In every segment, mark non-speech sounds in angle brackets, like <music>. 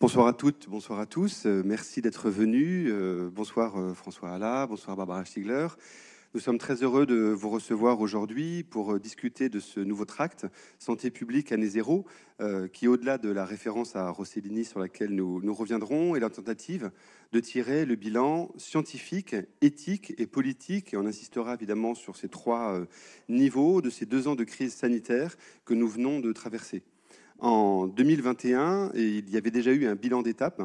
Bonsoir à toutes, bonsoir à tous. Euh, merci d'être venus. Euh, bonsoir euh, François Alla, bonsoir Barbara Stiegler. Nous sommes très heureux de vous recevoir aujourd'hui pour discuter de ce nouveau tract Santé publique année zéro, qui, au-delà de la référence à Rossellini sur laquelle nous, nous reviendrons, est la tentative de tirer le bilan scientifique, éthique et politique, et on insistera évidemment sur ces trois niveaux de ces deux ans de crise sanitaire que nous venons de traverser. En 2021, il y avait déjà eu un bilan d'étape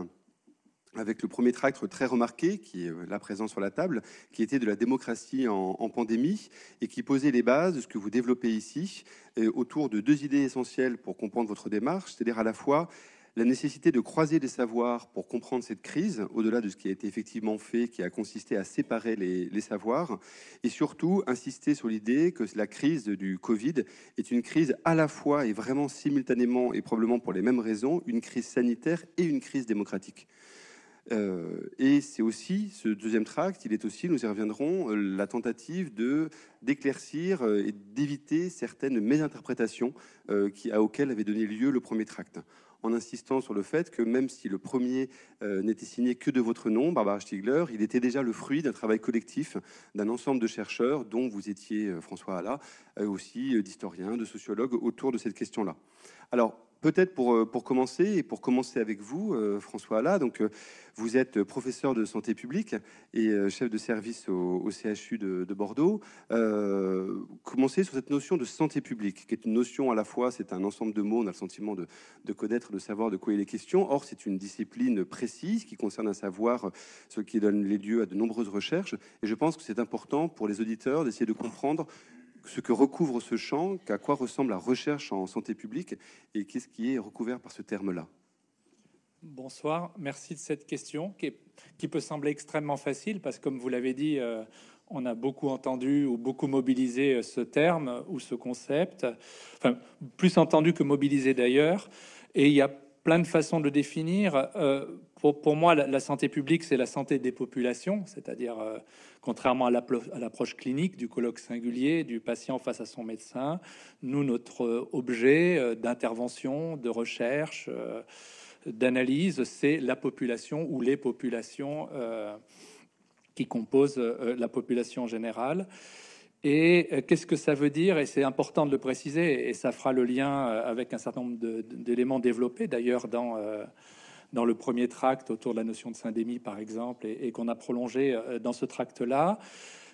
avec le premier tract très remarqué, qui est là présent sur la table, qui était de la démocratie en, pandémie et qui posait les bases de ce que vous développez ici autour de deux idées essentielles pour comprendre votre démarche, c'est-à-dire à la fois la nécessité de croiser les savoirs pour comprendre cette crise, au-delà de ce qui a été effectivement fait, qui a consisté à séparer les, savoirs, et surtout insister sur l'idée que la crise du Covid est une crise à la fois et vraiment simultanément, et probablement pour les mêmes raisons, une crise sanitaire et une crise démocratique. Euh, et c'est aussi ce deuxième tract, il est aussi, nous y reviendrons, euh, la tentative d'éclaircir euh, et d'éviter certaines mésinterprétations à auxquelles avait donné lieu le premier tract en insistant sur le fait que même si le premier euh, n'était signé que de votre nom, Barbara Stiegler, il était déjà le fruit d'un travail collectif d'un ensemble de chercheurs, dont vous étiez euh, François Alla, euh, aussi d'historiens, de sociologues, autour de cette question-là. Alors, Peut-être pour, euh, pour commencer, et pour commencer avec vous, euh, François Alla, donc, euh, vous êtes professeur de santé publique et chef de service au, CHU de, Bordeaux. commencez sur cette notion de santé publique, qui est une notion à la fois, c'est un ensemble de mots, on a le sentiment de, de connaître, de savoir de quoi il est question. Or, c'est une discipline précise qui concerne un savoir, ce qui donne les lieux à de nombreuses recherches. Et je pense que c'est important pour les auditeurs d'essayer de comprendre ce que recouvre ce champ, à quoi ressemble la recherche en santé publique et qu'est-ce qui est recouvert par ce terme-là? Bonsoir, merci de cette question qui, qui, peut sembler extrêmement facile parce que comme vous l'avez dit, euh, on a beaucoup entendu ou beaucoup mobilisé euh, ce terme ou ce concept, enfin plus entendu que mobilisé d'ailleurs, et il y a plein de façons de le définir. Euh, pour, moi, la, santé publique, c'est la santé des populations, c'est-à-dire, euh, contrairement à l'approche clinique du colloque singulier du patient face à son médecin, nous, notre euh, objet d'intervention, de recherche, d'analyse, c'est la population ou les populations qui composent la population générale. Et euh, qu'est-ce que ça veut dire? Et c'est important de le préciser, et ça fera le lien euh, avec un certain nombre d'éléments développés, d'ailleurs, dans, euh, dans le premier tract autour de la notion de syndémie, par exemple, et, qu'on a prolongé dans ce tract-là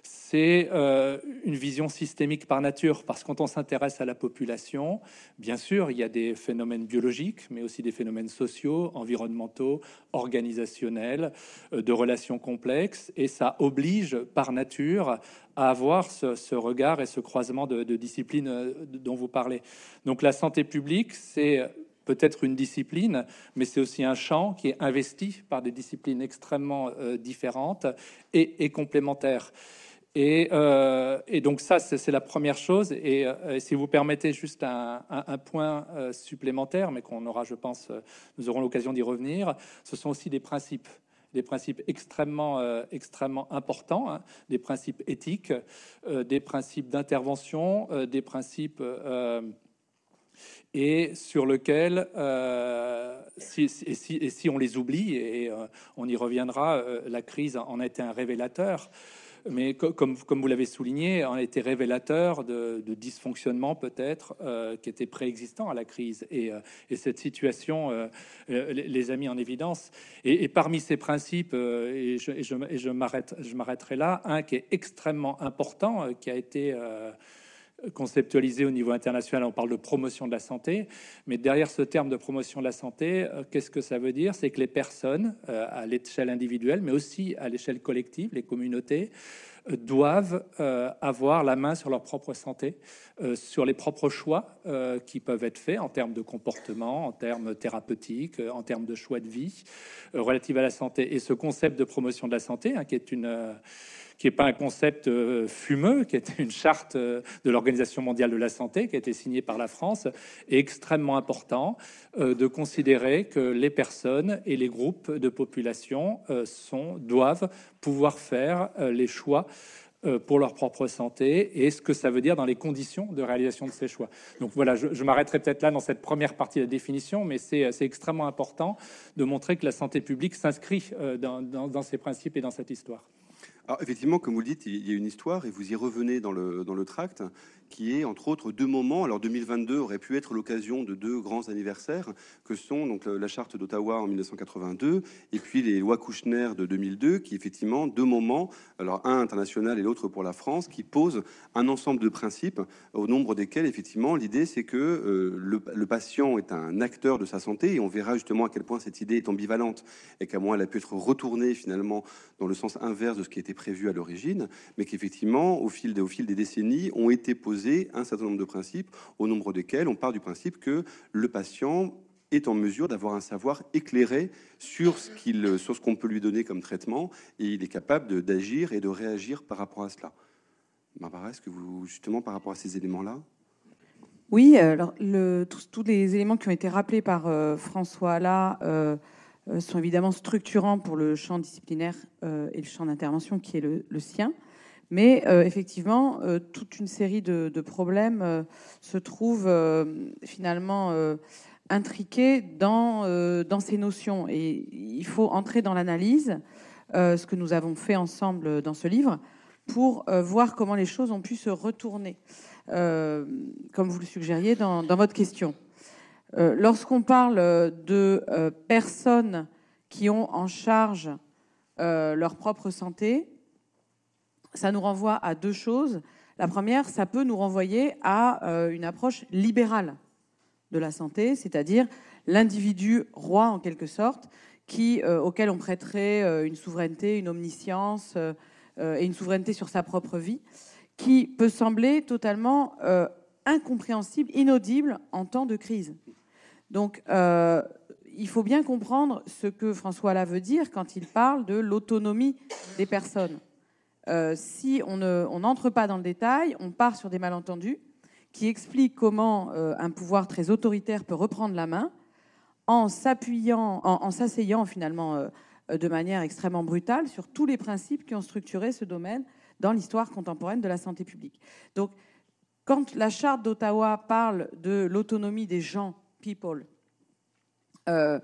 c'est euh, une vision systémique par nature, parce que quand on s'intéresse à la population, bien sûr, il y a des phénomènes biologiques, mais aussi des phénomènes sociaux, environnementaux, organisationnels, euh, de relations complexes, et ça oblige par nature à avoir ce, regard et ce croisement de, disciplines euh, dont vous parlez. Donc la santé publique, c'est peut-être une discipline, mais c'est aussi un champ qui est investi par des disciplines extrêmement différentes et, et complémentaires. Euh, et, donc ça, c'est la première chose. Et, euh, si vous permettez juste un, point euh, supplémentaire, mais qu'on aura, je pense, nous aurons l'occasion d'y revenir, ce sont aussi des principes des principes extrêmement, extrêmement importants, hein, des principes éthiques, des principes d'intervention, des principes et sur lesquels, si, et si, on les oublie, et on y reviendra, la crise en a été un révélateur mais comme, vous l'avez souligné, on a été révélateur de, de dysfonctionnements peut-être euh, qui étaient préexistants à la crise. Et, euh, et cette situation euh, les, a mis en évidence. Et, parmi ces principes, et je, je, je m'arrêterai là, un qui est extrêmement important, qui a été conceptualisé au niveau international, on parle de promotion de la santé, mais derrière ce terme de promotion de la santé, euh, qu'est-ce que ça veut dire? C'est que les personnes, euh, à l'échelle individuelle, mais aussi à l'échelle collective, les communautés, euh, doivent avoir la main sur leur propre santé, sur les propres choix qui peuvent être faits en termes de comportement, en termes thérapeutiques, en termes de choix de vie relative à la santé. Et ce concept de promotion de la santé, hein, qui est une qui n'est pas un concept euh, fumeux, qui est une charte euh, de l'Organisation mondiale de la santé, qui a été signée par la France, est extrêmement important euh, de considérer que les personnes et les groupes de population sont, doivent pouvoir faire les choix pour leur propre santé et ce que ça veut dire dans les conditions de réalisation de ces choix. Donc voilà, je, m'arrêterai peut-être là dans cette première partie de la définition, mais c'est extrêmement important de montrer que la santé publique s'inscrit dans ces principes et dans cette histoire. Alors effectivement, comme vous le dites, il y a une histoire et vous y revenez dans le, dans le tract qui est entre autres deux moments. Alors 2022 aurait pu être l'occasion de deux grands anniversaires que sont donc la charte d'Ottawa en 1982 et puis les lois Kouchner de 2002 qui effectivement deux moments, alors un international et l'autre pour la France, qui posent un ensemble de principes au nombre desquels effectivement l'idée c'est que euh, le, le, patient est un acteur de sa santé et on verra justement à quel point cette idée est ambivalente et qu'à moins elle a pu être retournée finalement dans le sens inverse de ce qui était prévu à l'origine, mais qu'effectivement au fil, des, décennies ont été posés un certain nombre de principes, au nombre desquels on part du principe que le patient est en mesure d'avoir un savoir éclairé sur ce qu'on peut lui donner comme traitement, et il est capable d'agir et de réagir par rapport à cela. Barbara, est-ce que vous, justement, par rapport à ces éléments-là? Oui, le, tous, les éléments qui ont été rappelés par euh, François là euh, sont évidemment structurants pour le champ disciplinaire et le champ d'intervention qui est le, sien. Mais euh, effectivement, euh, toute une série de, problèmes euh, se trouvent finalement intriqués dans, dans ces notions. Et il faut entrer dans l'analyse, ce que nous avons fait ensemble dans ce livre, pour voir comment les choses ont pu se retourner, comme vous le suggériez dans, dans votre question. Lorsqu'on parle de personnes qui ont en charge leur propre santé, ça nous renvoie à deux choses. La première, ça peut nous renvoyer à euh, une approche libérale de la santé, c'est-à-dire l'individu roi en quelque sorte, euh, auquel on prêterait euh, une souveraineté, une omniscience et une souveraineté sur sa propre vie, qui peut sembler totalement incompréhensible, inaudible en temps de crise. Donc, il faut bien comprendre ce que François là veut dire quand il parle de l'autonomie des personnes. Euh, si on n'entre pas dans le détail, on part sur des malentendus qui expliquent comment euh, un pouvoir très autoritaire peut reprendre la main en s'appuyant, en, s'asseyant finalement euh, de manière extrêmement brutale sur tous les principes qui ont structuré ce domaine dans l'histoire contemporaine de la santé publique. Donc, quand la charte d'Ottawa parle de l'autonomie des gens, people, euh,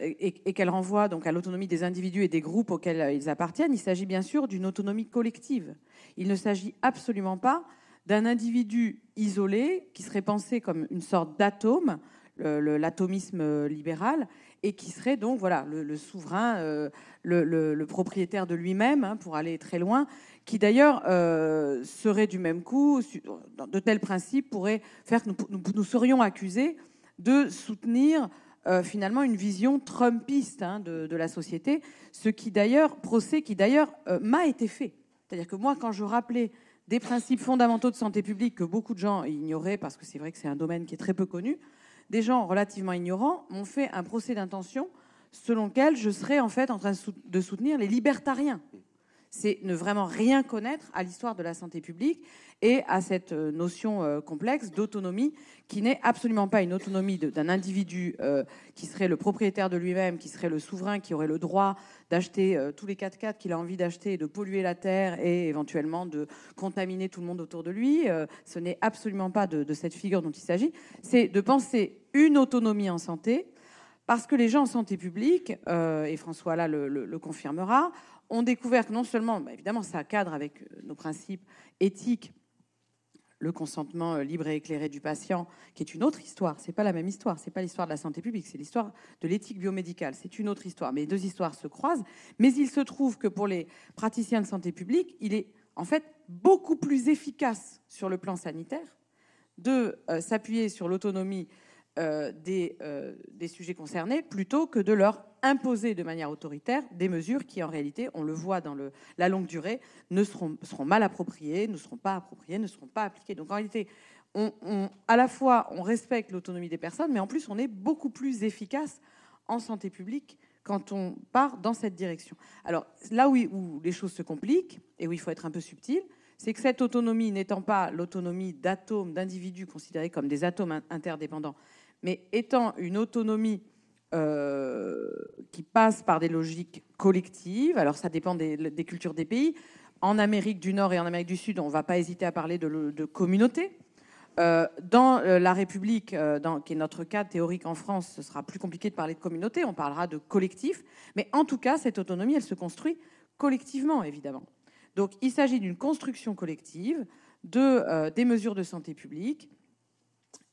et, qu'elle renvoie donc à l'autonomie des individus et des groupes auxquels euh, ils appartiennent, il s'agit bien sûr d'une autonomie collective. Il ne s'agit absolument pas d'un individu isolé qui serait pensé comme une sorte d'atome, l'atomisme libéral, et qui serait donc voilà le, souverain, euh, le, propriétaire de lui-même, hein, pour aller très loin, qui d'ailleurs serait du même coup, de tels principes pourraient faire que nous serions accusés de soutenir euh, finalement une vision trumpiste hein, de, la société, ce qui d'ailleurs, procès qui d'ailleurs euh, m'a été fait. C'est-à-dire que moi, quand je rappelais des principes fondamentaux de santé publique que beaucoup de gens ignoraient, parce que c'est vrai que c'est un domaine qui est très peu connu, des gens relativement ignorants m'ont fait un procès d'intention selon lequel je serais en fait en train de soutenir les libertariens c'est ne vraiment rien connaître à l'histoire de la santé publique et à cette euh, notion euh, complexe d'autonomie qui n'est absolument pas une autonomie d'un individu euh, qui serait le propriétaire de lui-même, qui serait le souverain, qui aurait le droit d'acheter tous les 4x4 qu'il a envie d'acheter, de polluer la terre et éventuellement de contaminer tout le monde autour de lui. ce n'est absolument pas de, cette figure dont il s'agit. C'est de penser une autonomie en santé parce que les gens en santé publique, et François là le confirmera, ont découvert que non seulement, bah, évidemment, ça cadre avec euh, nos principes éthiques, le consentement euh, libre et éclairé du patient, qui est une autre histoire. C'est pas la même histoire. C'est pas l'histoire de la santé publique. C'est l'histoire de l'éthique biomédicale. C'est une autre histoire. Mais les deux histoires se croisent. Mais il se trouve que pour les praticiens de santé publique, il est en fait beaucoup plus efficace sur le plan sanitaire de euh, s'appuyer sur l'autonomie des, des, sujets concernés plutôt que de leur imposer de manière autoritaire des mesures qui, en réalité, on le voit dans la longue durée, ne seront, mal appropriées, ne seront pas appropriées, ne seront pas appliquées. Donc, en réalité, à la fois, on respecte l'autonomie des personnes, mais en plus, on est beaucoup plus efficace en santé publique quand on part dans cette direction. Alors, là où, les choses se compliquent et où il faut être un peu subtil, c'est que cette autonomie n'étant pas l'autonomie d'atomes, d'individus considérés comme des atomes interdépendants, mais étant une autonomie qui passe par des logiques collectives, alors ça dépend des, cultures des pays, En Amérique du Nord et en Amérique du Sud, on ne va pas hésiter à parler de, communauté. Euh, dans euh, la République, qui est notre cas théorique en France, ce sera plus compliqué de parler de communauté, on parlera de collectif. Mais en tout cas, cette autonomie, elle se construit collectivement, évidemment. Donc il s'agit d'une construction collective de, des mesures de santé publique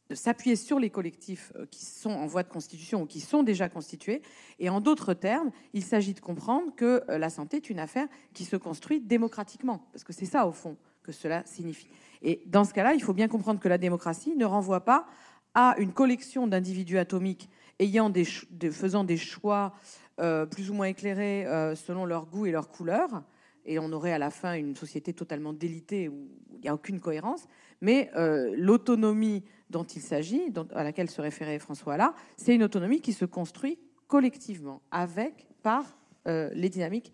de s'appuyer sur les collectifs euh, qui sont en voie de constitution ou qui sont déjà constitués. Et en d'autres termes, il s'agit de comprendre que euh, la santé est une affaire qui se construit démocratiquement, parce que c'est ça, au fond, que cela signifie. Et dans ce cas-là, il faut bien comprendre que la démocratie ne renvoie pas à une collection d'individus atomiques faisant des choix euh, plus ou moins éclairés selon leur goût et leur couleur, et on aurait à la fin une société totalement délitée où il n'y a aucune cohérence. Mais l'autonomie dont il s'agit, à laquelle se référait François là, c'est une autonomie qui se construit collectivement, avec, par euh, les dynamiques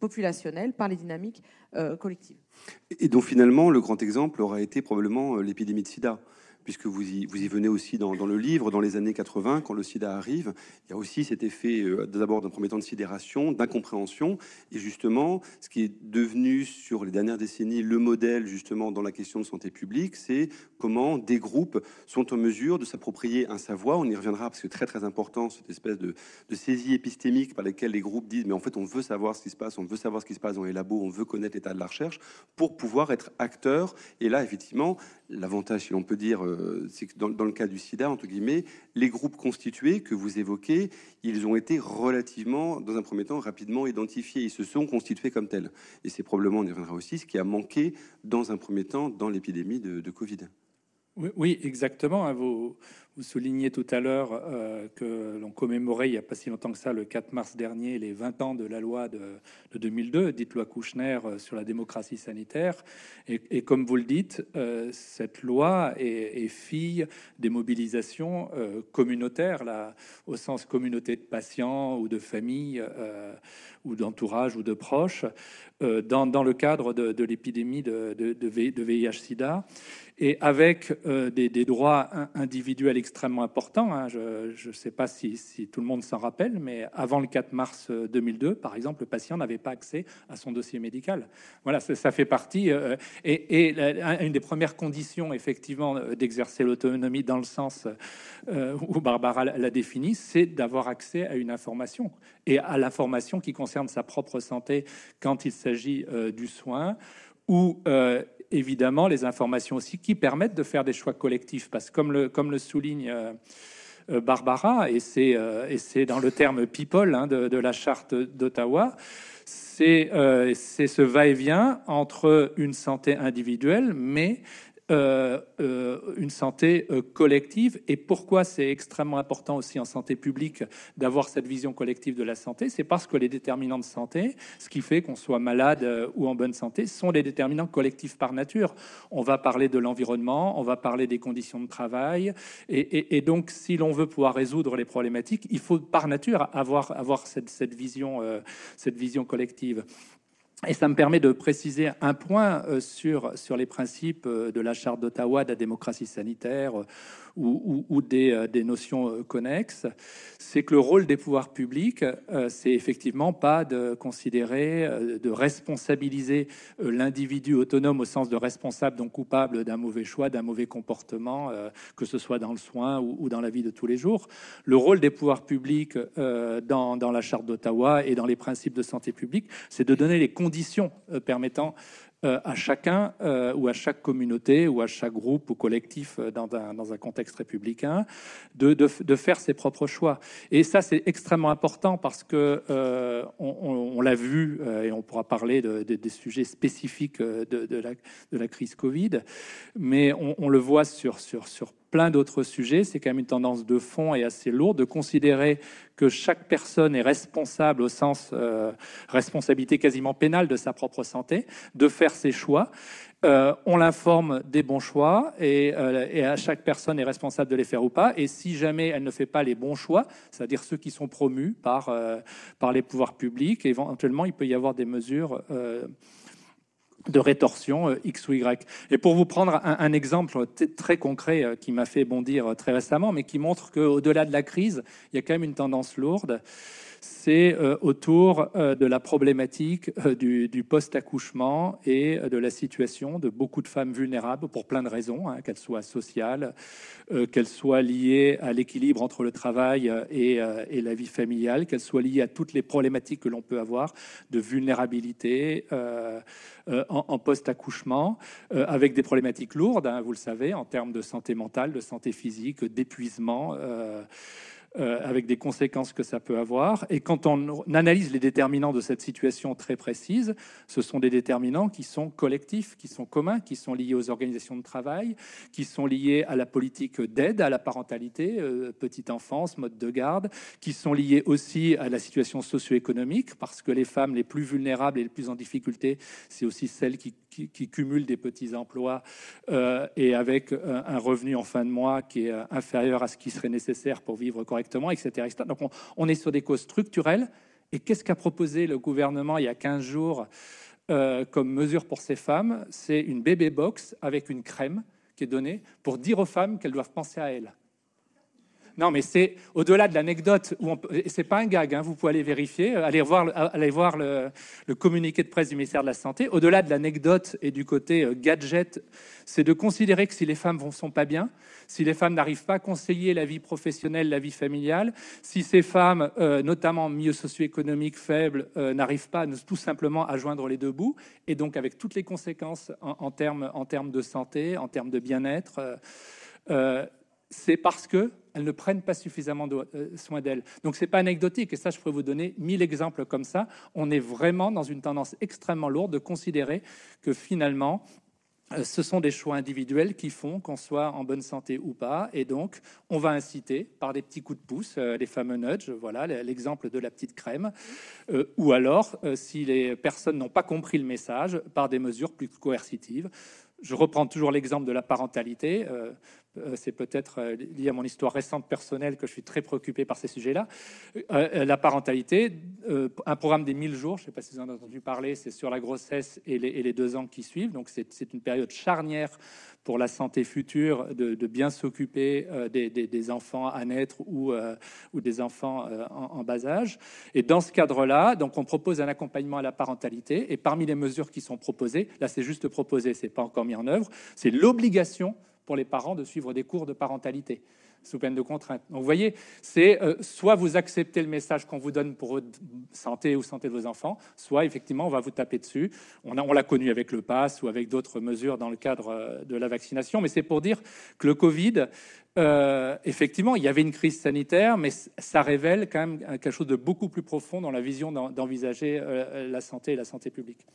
populationnelles, par les dynamiques euh, collectives. Et donc finalement, le grand exemple aura été probablement euh, l'épidémie de sida puisque vous y, venez aussi dans, le livre, dans les années 80, quand le sida arrive, il y a aussi cet effet euh, d'abord d'un premier temps de sidération, d'incompréhension, et justement, ce qui est devenu sur les dernières décennies le modèle justement dans la question de santé publique, c'est comment des groupes sont en mesure de s'approprier un savoir, on y reviendra parce que très très important, cette espèce de, de saisie épistémique par laquelle les groupes disent, mais en fait on veut savoir ce qui se passe, on veut savoir ce qui se passe dans les labos, on veut connaître l'état de la recherche, pour pouvoir être acteur, et là effectivement, l'avantage, si l'on peut dire, euh, c'est que dans, le cas du sida, entre guillemets, les groupes constitués que vous évoquez, ils ont été relativement, dans un premier temps, rapidement identifiés. Ils se sont constitués comme tels. Et c'est probablement, on y reviendra aussi, ce qui a manqué dans un premier temps dans l'épidémie de, Covid. Oui, exactement. Hein, vous, vous soulignez tout à l'heure euh, que l'on commémorait il n'y a pas si longtemps que ça, le 4 mars dernier, les 20 ans de la loi de, 2002, dite loi Kouchner euh, sur la démocratie sanitaire. Et, comme vous le dites, euh, cette loi est, fille des mobilisations communautaires, là, au sens communauté de patients ou de familles ou d'entourage ou de proches, dans, le cadre de, l'épidémie de, VIH-Sida et avec euh, des, droits individuels extrêmement importants. Hein. Je ne sais pas si, tout le monde s'en rappelle, mais avant le 4 mars 2002, euh, par exemple, le patient n'avait pas accès à son dossier médical. Voilà, ça, fait partie. Euh, et, une des premières conditions, effectivement, d'exercer l'autonomie dans le sens où Barbara l'a défini, c'est d'avoir accès à une information et à l'information qui concerne sa propre santé quand il s'agit du soin ou évidemment les informations aussi qui permettent de faire des choix collectifs. Parce que comme le, comme le souligne euh, euh, Barbara, et c'est euh, et c'est dans le terme people hein, de, la charte d'Ottawa, c'est c'est ce va-et-vient entre une santé individuelle, mais euh, euh, une santé euh, collective. Et pourquoi c'est extrêmement important aussi en santé publique d'avoir cette vision collective de la santé? C'est parce que les déterminants de santé, ce qui fait qu'on soit malade ou en bonne santé, sont des déterminants collectifs par nature. On va parler de l'environnement, on va parler des conditions de travail. Et, donc, si l'on veut pouvoir résoudre les problématiques, il faut par nature avoir, cette vision, cette vision collective. Et ça me permet de préciser un point euh, sur, sur les principes euh, de la Charte d'Ottawa de la démocratie sanitaire ou, des, euh, notions euh, connexes, c'est que le rôle des pouvoirs publics, euh, c'est effectivement pas de considérer, de responsabiliser l'individu autonome au sens de responsable, donc coupable d'un mauvais choix, d'un mauvais comportement, que ce soit dans le soin ou, dans la vie de tous les jours. Le rôle des pouvoirs publics dans, la charte d'Ottawa et dans les principes de santé publique, c'est de donner les conditions permettant à chacun euh, ou à chaque communauté ou à chaque groupe ou collectif euh, dans un, contexte républicain de, de, faire ses propres choix. Et ça, c'est extrêmement important parce que on, l'a vu et on pourra parler de, des sujets spécifiques de, la, de la crise Covid, mais on, on le voit sur, sur, sur plein d'autres sujets. C'est quand même une tendance de fond et assez lourde de considérer que chaque personne est responsable au sens euh, responsabilité quasiment pénale de sa propre santé, de faire ses choix. Euh, on l'informe des bons choix et, euh, et, à chaque personne est responsable de les faire ou pas. Et si jamais elle ne fait pas les bons choix, c'est-à-dire ceux qui sont promus par, par les pouvoirs publics, éventuellement il peut y avoir des mesures de rétorsion euh, X ou Y. Et pour vous prendre un, exemple très concret euh, qui m'a fait bondir euh, très récemment, mais qui montre qu'au-delà de la crise, il y a quand même une tendance lourde, c'est autour de la problématique du, post-accouchement et de la situation de beaucoup de femmes vulnérables pour plein de raisons, hein, qu'elles soient sociales, qu'elles soient liées à l'équilibre entre le travail et, et la vie familiale, qu'elles soient liées à toutes les problématiques que l'on peut avoir de vulnérabilité en, post-accouchement, avec des problématiques lourdes, hein, vous le savez, en termes de santé mentale, de santé physique, d'épuisement. Euh, avec des conséquences que ça peut avoir. Et quand on analyse les déterminants de cette situation très précise, ce sont des déterminants qui sont collectifs, qui sont communs, qui sont liés aux organisations de travail, qui sont liés à la politique d'aide à la parentalité, euh, petite enfance, mode de garde, qui sont liés aussi à la situation socio-économique, parce que les femmes les plus vulnérables et les plus en difficulté, c'est aussi celles qui, qui, cumulent des petits emplois euh, et avec un revenu en fin de mois qui est inférieur à ce qui serait nécessaire pour vivre correctement etc. Donc on, est sur des causes structurelles. Et qu'est-ce qu'a proposé le gouvernement il y a 15 jours euh, comme mesure pour ces femmes? C'est une bébé box avec une crème qui est donnée pour dire aux femmes qu'elles doivent penser à elles. Non, mais c'est au-delà de l'anecdote. C'est pas un gag. Hein, vous pouvez aller vérifier, aller voir, aller voir le, communiqué de presse du ministère de la Santé. Au-delà de l'anecdote et du côté euh, gadget, c'est de considérer que si les femmes ne sont pas bien, si les femmes n'arrivent pas à conseiller la vie professionnelle, la vie familiale, si ces femmes, euh, notamment milieu socio-économique faible, euh, n'arrivent pas tout simplement à joindre les deux bouts, et donc avec toutes les conséquences en, termes, en de santé, en termes de bien-être c'est parce qu'elles ne prennent pas suffisamment euh, soin d'elles. Donc ce n'est pas anecdotique, et ça je pourrais vous donner mille exemples comme ça. On est vraiment dans une tendance extrêmement lourde de considérer que finalement, euh, ce sont des choix individuels qui font qu'on soit en bonne santé ou pas, et donc on va inciter par des petits coups de pouce, euh, les fameux nudges, voilà l'exemple de la petite crème, ou alors, si les personnes n'ont pas compris le message, par des mesures plus coercitives. Je reprends toujours l'exemple de la parentalité. Euh, c'est peut-être euh, lié à mon histoire récente personnelle que je suis très préoccupé par ces sujets-là. Euh, la parentalité, un programme des 1000 jours, je ne sais pas si vous en avez entendu parler, c'est sur la grossesse et les, deux ans qui suivent. Donc c'est une période charnière pour la santé future de, bien s'occuper des, enfants à naître ou, des enfants en, en, bas âge. Et dans ce cadre-là, donc on propose un accompagnement à la parentalité. Et parmi les mesures qui sont proposées, là c'est juste proposé, c'est pas encore mis en œuvre, c'est l'obligation pour les parents de suivre des cours de parentalité sous peine de contrainte. Donc vous voyez, c'est euh, soit vous acceptez le message qu'on vous donne pour votre santé ou santé de vos enfants, soit effectivement on va vous taper dessus. On, l'a connu avec le pass ou avec d'autres mesures dans le cadre euh, de la vaccination, mais c'est pour dire que le Covid, euh, effectivement, il y avait une crise sanitaire, mais ça révèle quand même quelque chose de beaucoup plus profond dans la vision d'envisager la santé et la santé publique.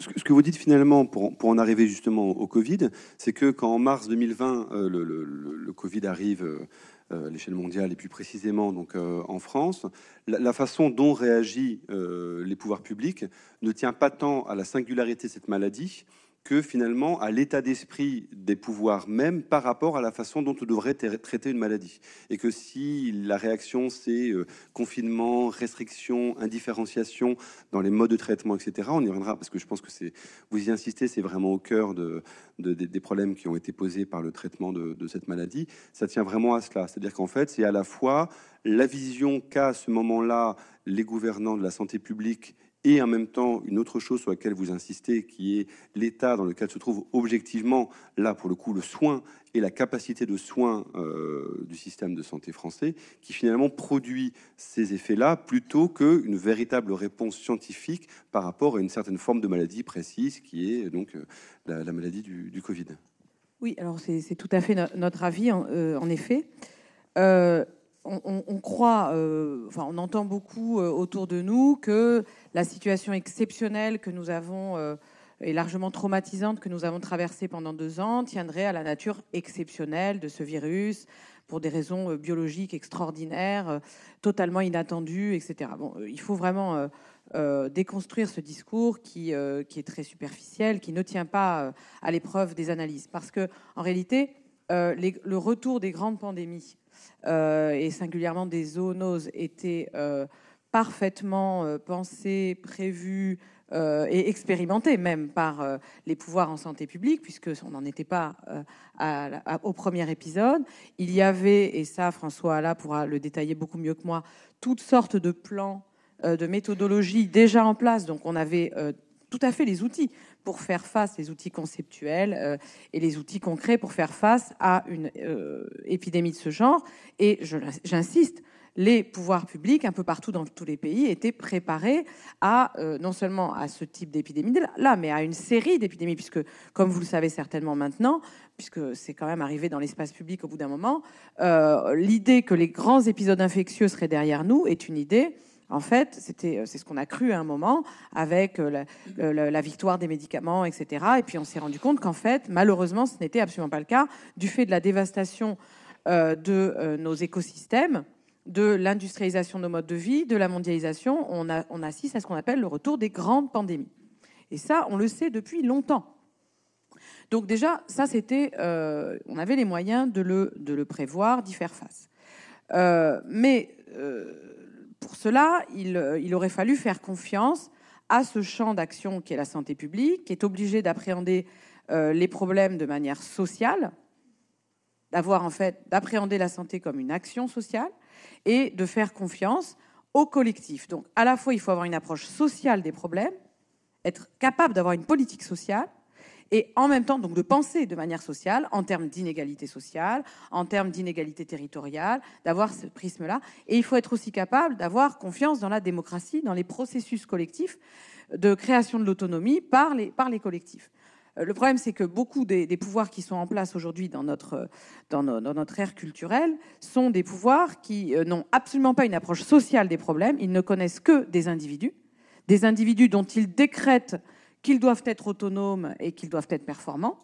Ce que vous dites finalement, pour, pour en arriver justement au Covid, c'est que quand en mars 2020, euh, le, le, Covid arrive euh, à l'échelle mondiale et plus précisément donc euh, en France, la, la, façon dont réagissent les pouvoirs publics ne tient pas tant à la singularité de cette maladie que finalement à l'état d'esprit des pouvoirs même par rapport à la façon dont on devrait traiter une maladie. Et que si la réaction c'est euh, confinement, restriction, indifférenciation dans les modes de traitement, etc., on y reviendra parce que je pense que c'est, vous y insistez, c'est vraiment au cœur de, des problèmes qui ont été posés par le traitement de, de cette maladie. Ça tient vraiment à cela. C'est-à-dire qu'en fait, c'est à la fois la vision qu'a à ce moment-là les gouvernants de la santé publique et en même temps une autre chose sur laquelle vous insistez, qui est l'état dans lequel se trouve objectivement, là pour le coup, le soin et la capacité de soins euh, du système de santé français, qui finalement produit ces effets-là plutôt qu'une véritable réponse scientifique par rapport à une certaine forme de maladie précise, qui est donc euh, la, maladie du, Covid. Oui, alors c'est tout à fait notre avis, en, euh, en effet on, croit, euh, enfin, on entend beaucoup euh, autour de nous que la situation exceptionnelle que nous avons euh, et largement traumatisante que nous avons traversée pendant deux ans tiendrait à la nature exceptionnelle de ce virus pour des raisons biologiques extraordinaires, totalement inattendues, etc. Bon, il faut vraiment déconstruire ce discours qui, qui est très superficiel, qui ne tient pas à l'épreuve des analyses, parce que en réalité, le retour des grandes pandémies euh, et singulièrement des zoonoses étaient euh, parfaitement euh, pensé, prévu euh, et expérimenté même par euh, les pouvoirs en santé publique, puisque on n'en était pas au premier épisode. Il y avait, et ça François là pourra le détailler beaucoup mieux que moi, toutes sortes de plans, de méthodologies déjà en place. Donc on avait tout à fait les outils pour faire face, les outils conceptuels et les outils concrets pour faire face à une épidémie de ce genre. Et j'insiste, les pouvoirs publics, un peu partout dans tous les pays, étaient préparés à euh, non seulement à ce type d'épidémie là, mais à une série d'épidémies, puisque, comme vous le savez certainement maintenant, puisque c'est quand même arrivé dans l'espace public au bout d'un moment, euh, l'idée que les grands épisodes infectieux seraient derrière nous est une idée. En fait, euh, c'est ce qu'on a cru à un moment avec la, la, victoire des médicaments, etc. Et puis on s'est rendu compte qu'en fait, malheureusement, ce n'était absolument pas le cas du fait de la dévastation de nos écosystèmes de l'industrialisation de nos modes de vie, de la mondialisation, on, assiste à ce qu'on appelle le retour des grandes pandémies. Et ça, on le sait depuis longtemps. Donc déjà, ça, c'était, euh, on avait les moyens de le, prévoir, d'y faire face. Euh, mais euh, pour cela, il, aurait fallu faire confiance à ce champ d'action qui est la santé publique, qui est obligé d'appréhender les problèmes de manière sociale, d'avoir en fait d'appréhender la santé comme une action sociale, et de faire confiance au collectif. Donc, à la fois, il faut avoir une approche sociale des problèmes, être capable d'avoir une politique sociale, et en même temps, donc, de penser de manière sociale, en termes d'inégalité sociale, en termes d'inégalité territoriale, d'avoir ce prisme-là. Et il faut être aussi capable d'avoir confiance dans la démocratie, dans les processus collectifs de création de l'autonomie par les, par les collectifs. Euh, le problème, c'est que beaucoup des, pouvoirs qui sont en place aujourd'hui dans notre, dans, notre ère culturelle sont des pouvoirs qui euh, n'ont absolument pas une approche sociale des problèmes. Ils ne connaissent que des individus, des individus dont ils décrètent qu'ils doivent être autonomes et qu'ils doivent être performants.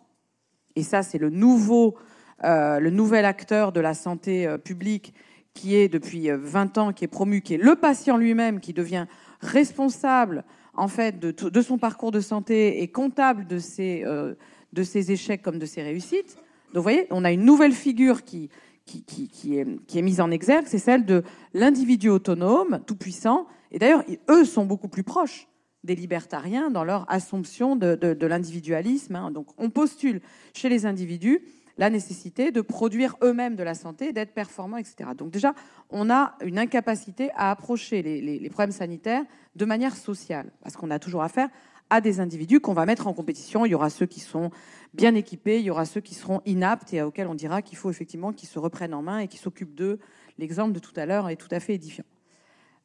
Et ça, c'est le nouveau, euh, le nouvel acteur de la santé publique qui est depuis 20 ans, qui est promu, qui est le patient lui-même, qui devient responsable en fait de, son parcours de santé et comptable de ses, euh, de ses échecs comme de ses réussites. Donc vous voyez, on a une nouvelle figure qui, qui, qui est, mise en exergue, c'est celle de l'individu autonome, tout puissant. Et d'ailleurs, eux sont beaucoup plus proches des libertariens dans leur assomption de, l'individualisme. Hein. Donc on postule chez les individus la nécessité de produire eux-mêmes de la santé, d'être performants, etc. Donc déjà, on a une incapacité à approcher les, problèmes sanitaires de manière sociale, parce qu'on a toujours affaire à des individus qu'on va mettre en compétition. Il y aura ceux qui sont bien équipés, il y aura ceux qui seront inaptes et auxquels on dira qu'il faut effectivement qu'ils se reprennent en main et qu'ils s'occupent d'eux. L'exemple de tout à l'heure est tout à fait édifiant.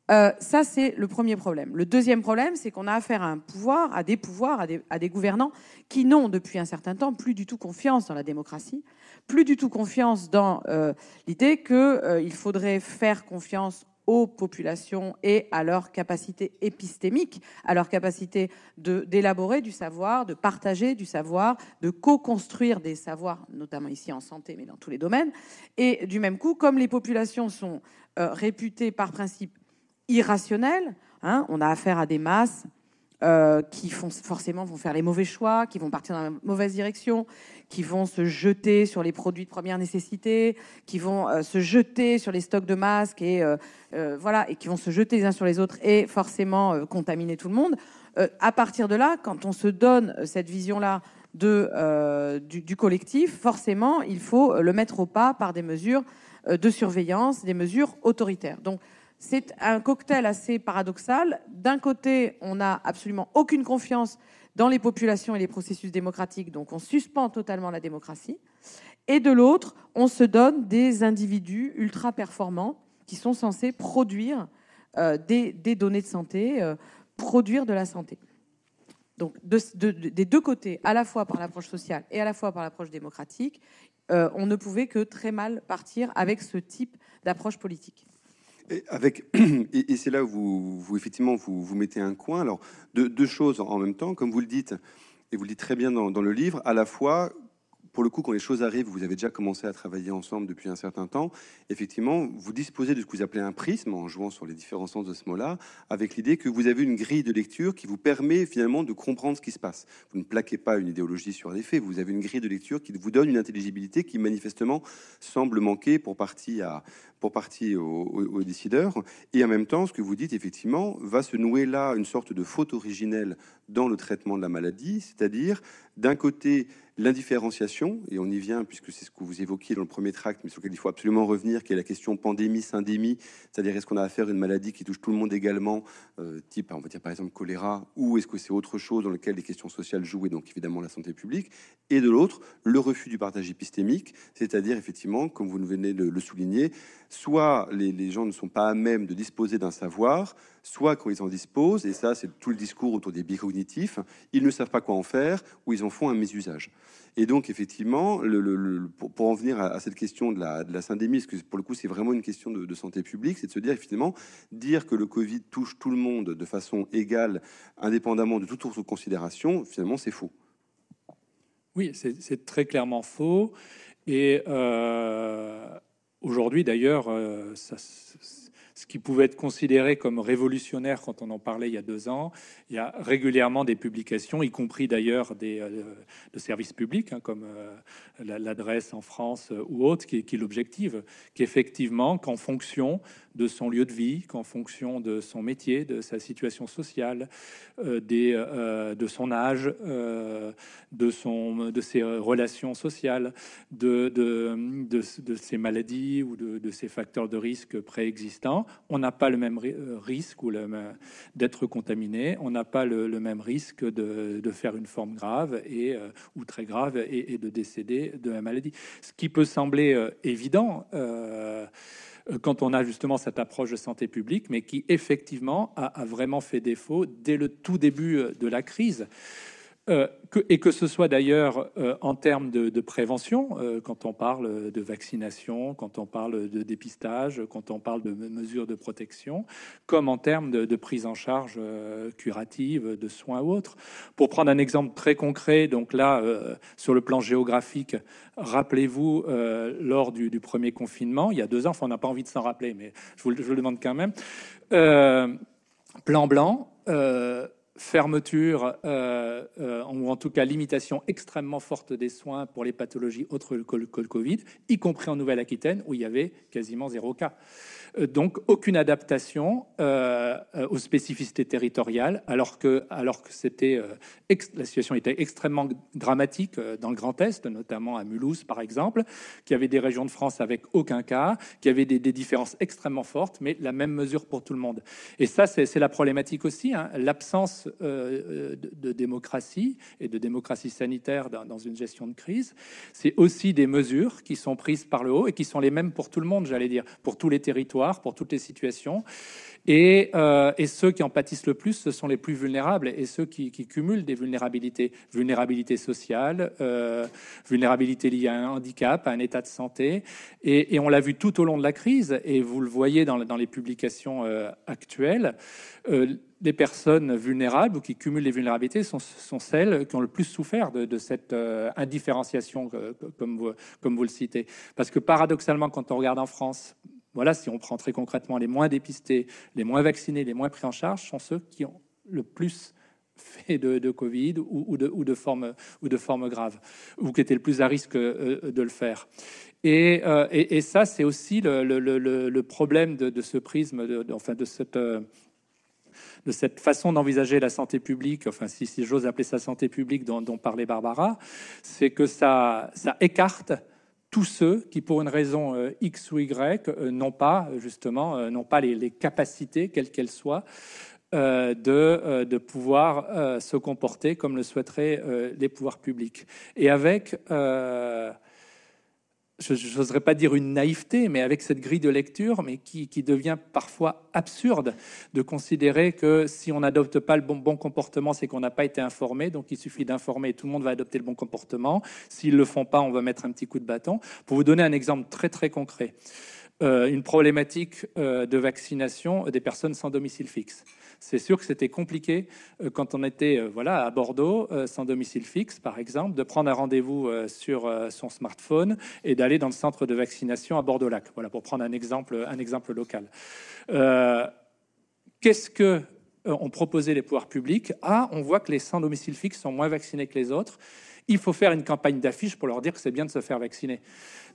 Euh, ça, c'est le premier problème. Le deuxième problème, c'est qu'on a affaire à un pouvoir, à des pouvoirs, à des, gouvernants qui n'ont depuis un certain temps plus du tout confiance dans la démocratie, plus du tout confiance dans euh, l'idée qu'il euh, faudrait faire confiance aux populations et à leur capacité épistémique, à leur capacité d'élaborer du savoir, de partager du savoir, de co-construire des savoirs, notamment ici en santé, mais dans tous les domaines. Et du même coup, comme les populations sont réputées par principe irrationnel. Hein. on a affaire à des masses euh, qui font, forcément vont faire les mauvais choix, qui vont partir dans la mauvaise direction, qui vont se jeter sur les produits de première nécessité, qui vont euh, se jeter sur les stocks de masques et euh, voilà, et qui vont se jeter les uns sur les autres et forcément contaminer tout le monde. à partir de là, quand on se donne cette vision-là de, du, du, collectif, forcément, il faut le mettre au pas par des mesures de surveillance, des mesures autoritaires. Donc c'est un cocktail assez paradoxal. D'un côté, on n'a absolument aucune confiance dans les populations et les processus démocratiques, donc on suspend totalement la démocratie. Et de l'autre, on se donne des individus ultra performants qui sont censés produire euh, des, données de santé, euh, produire de la santé. Donc des deux côtés, à la fois par l'approche sociale et à la fois par l'approche démocratique, euh, on ne pouvait que très mal partir avec ce type d'approche politique. <clears throat> Et, c'est là où vous, effectivement vous, mettez un coin. Alors, deux, choses en même temps, comme vous le dites, et vous le dites très bien dans, dans le livre, à la fois pour le coup, quand les choses arrivent, vous avez déjà commencé à travailler ensemble depuis un certain temps. Effectivement, vous disposez de ce que vous appelez un prisme, en jouant sur les différents sens de ce mot-là, avec l'idée que vous avez une grille de lecture qui vous permet finalement de comprendre ce qui se passe. Vous ne plaquez pas une idéologie sur les faits, vous avez une grille de lecture qui vous donne une intelligibilité qui manifestement semble manquer pour partie à, pour partie aux, décideurs. Et en même temps, ce que vous dites, effectivement, va se nouer là une sorte de faute originelle dans le traitement de la maladie, c'est-à-dire d'un côté L'indifférenciation, et on y vient puisque c'est ce que vous évoquiez dans le premier tract, mais sur lequel il faut absolument revenir, qui est la question pandémie, syndémie, c'est-à-dire est-ce qu'on a affaire à une maladie qui touche tout le monde également, euh, type, on va dire par exemple choléra, ou est-ce que c'est autre chose dans lequel les questions sociales jouent, et donc évidemment la santé publique, et de l'autre, le refus du partage épistémique, c'est-à-dire effectivement, comme vous venez de le souligner, soit les, gens ne sont pas à même de disposer d'un savoir, soit quand ils en disposent, et ça c'est tout le discours autour des biais cognitifs, ils ne savent pas quoi en faire, ou ils en font un mésusage. Et donc, effectivement, pour, en venir à, cette question de la, syndémie, parce que pour le coup, c'est vraiment une question de, santé publique, c'est de se dire, effectivement, dire que le Covid touche tout le monde de façon égale, indépendamment de toute autre considération, finalement, c'est faux. Oui, c'est très clairement faux. Et euh, aujourd'hui, d'ailleurs, euh, ce qui pouvait être considéré comme révolutionnaire quand on en parlait il y a deux ans. Il y a régulièrement des publications, y compris d'ailleurs des euh, de services publics, hein, comme euh, l'adresse en France ou autre, qui, qui l'objective, qu'effectivement, qu'en fonction de son lieu de vie, qu'en fonction de son métier, de sa situation sociale, des, de son âge, de, son, de ses relations sociales, de, de, de, ses maladies ou de, de ses facteurs de risque préexistants, on n'a pas le même euh, risque d'être contaminé, on n'a pas le, même risque de, faire une forme grave et, euh, ou très grave et, de décéder de la maladie. Ce qui peut sembler euh, évident quand on a justement cette approche de santé publique, mais qui effectivement a vraiment fait défaut dès le tout début de la crise. Euh, et que ce soit d'ailleurs euh, en termes de, prévention, euh, quand on parle de vaccination, quand on parle de dépistage, quand on parle de mesures de protection, comme en termes de, prise en charge curative, de soins ou autres. Pour prendre un exemple très concret, donc là, sur le plan géographique, rappelez-vous, lors du, premier confinement, il y a deux ans, enfin, on n'a pas envie de s'en rappeler, mais je vous, je vous, le demande quand même, plan blanc fermeture euh, euh, ou en tout cas limitation extrêmement forte des soins pour les pathologies autres que le, Covid, y compris en Nouvelle-Aquitaine où il y avait quasiment zéro cas. Euh, donc aucune adaptation euh, euh, aux spécificités territoriales, alors que, alors que la situation était extrêmement dramatique dans le Grand Est, notamment à Mulhouse par exemple, qui avait des régions de France avec aucun cas, qui avait des, différences extrêmement fortes, mais la même mesure pour tout le monde. Et ça, c'est la problématique aussi, hein. l'absence de, démocratie et de démocratie sanitaire dans une gestion de crise. C'est aussi des mesures qui sont prises par le haut et qui sont les mêmes pour tout le monde, j'allais dire, pour tous les territoires pour toutes les situations. Et, euh, et, ceux qui en pâtissent le plus, ce sont les plus vulnérables et ceux qui, cumulent des vulnérabilités. Vulnérabilité sociale, euh, vulnérabilité liée à un handicap, à un état de santé. Et, on l'a vu tout au long de la crise, et vous le voyez dans, les publications euh, actuelles. les personnes vulnérables ou qui cumulent les vulnérabilités sont, celles qui ont le plus souffert de, cette indifférenciation, comme vous le citez. Parce que paradoxalement, quand on regarde en France, voilà, si on prend très concrètement les moins dépistés, les moins vaccinés, les moins pris en charge, sont ceux qui ont le plus fait de, Covid ou, de, ou, de, ou de forme grave, ou qui étaient le plus à risque euh, de le faire. Euh, et, ça, c'est aussi le, problème de, ce prisme, de, enfin de cette, euh, façon d'envisager la santé publique, enfin si, j'ose appeler ça santé publique dont, parlait Barbara, c'est que ça écarte tous ceux qui, pour une raison euh, X ou Y, euh, n'ont pas justement euh, n'ont pas les, capacités, quelles qu'elles soient, de, de pouvoir se comporter comme le souhaiteraient les pouvoirs publics. Et avec je n'oserais pas dire une naïveté, mais avec cette grille de lecture, mais qui, devient parfois absurde de considérer que si on n'adopte pas le bon, bon comportement, c'est qu'on n'a pas été informé, donc il suffit d'informer et tout le monde va adopter le bon comportement. S'ils le font pas, on va mettre un petit coup de bâton. Pour vous donner un exemple très très concret, euh, une problématique euh, de vaccination des personnes sans domicile fixe c'est sûr que c'était compliqué euh, quand on était euh, voilà, à Bordeaux, euh, sans domicile fixe, par exemple, de prendre un rendez-vous sur son smartphone et d'aller dans le centre de vaccination à Bordeaux-Lac. Voilà, pour prendre un exemple, un exemple local. Qu'est-ce que ont proposé les pouvoirs publics? Ah, on voit que les sans domicile fixe sont moins vaccinés que les autres. Il faut faire une campagne d'affiches pour leur dire que c'est bien de se faire vacciner.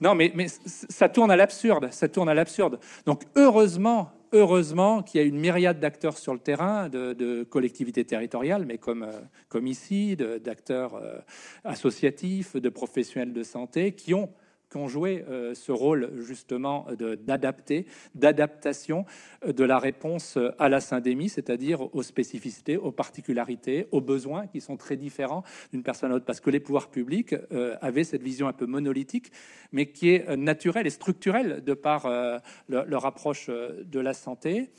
Non, mais, mais ça tourne à l'absurde. Ça tourne à l'absurde. Donc, heureusement, heureusement qu'il y a une myriade d'acteurs sur le terrain, de, collectivités territoriales, mais comme, euh, ici, d'acteurs euh, associatifs, de professionnels de santé, qui ont qui ont joué euh, ce rôle justement d'adapter, d'adaptation euh, de la réponse euh, à la syndémie, c'est-à-dire aux spécificités, aux particularités, aux besoins qui sont très différents d'une personne à l'autre, parce que les pouvoirs publics avaient cette vision un peu monolithique, mais qui est naturelle et structurelle de par leur approche de la santé.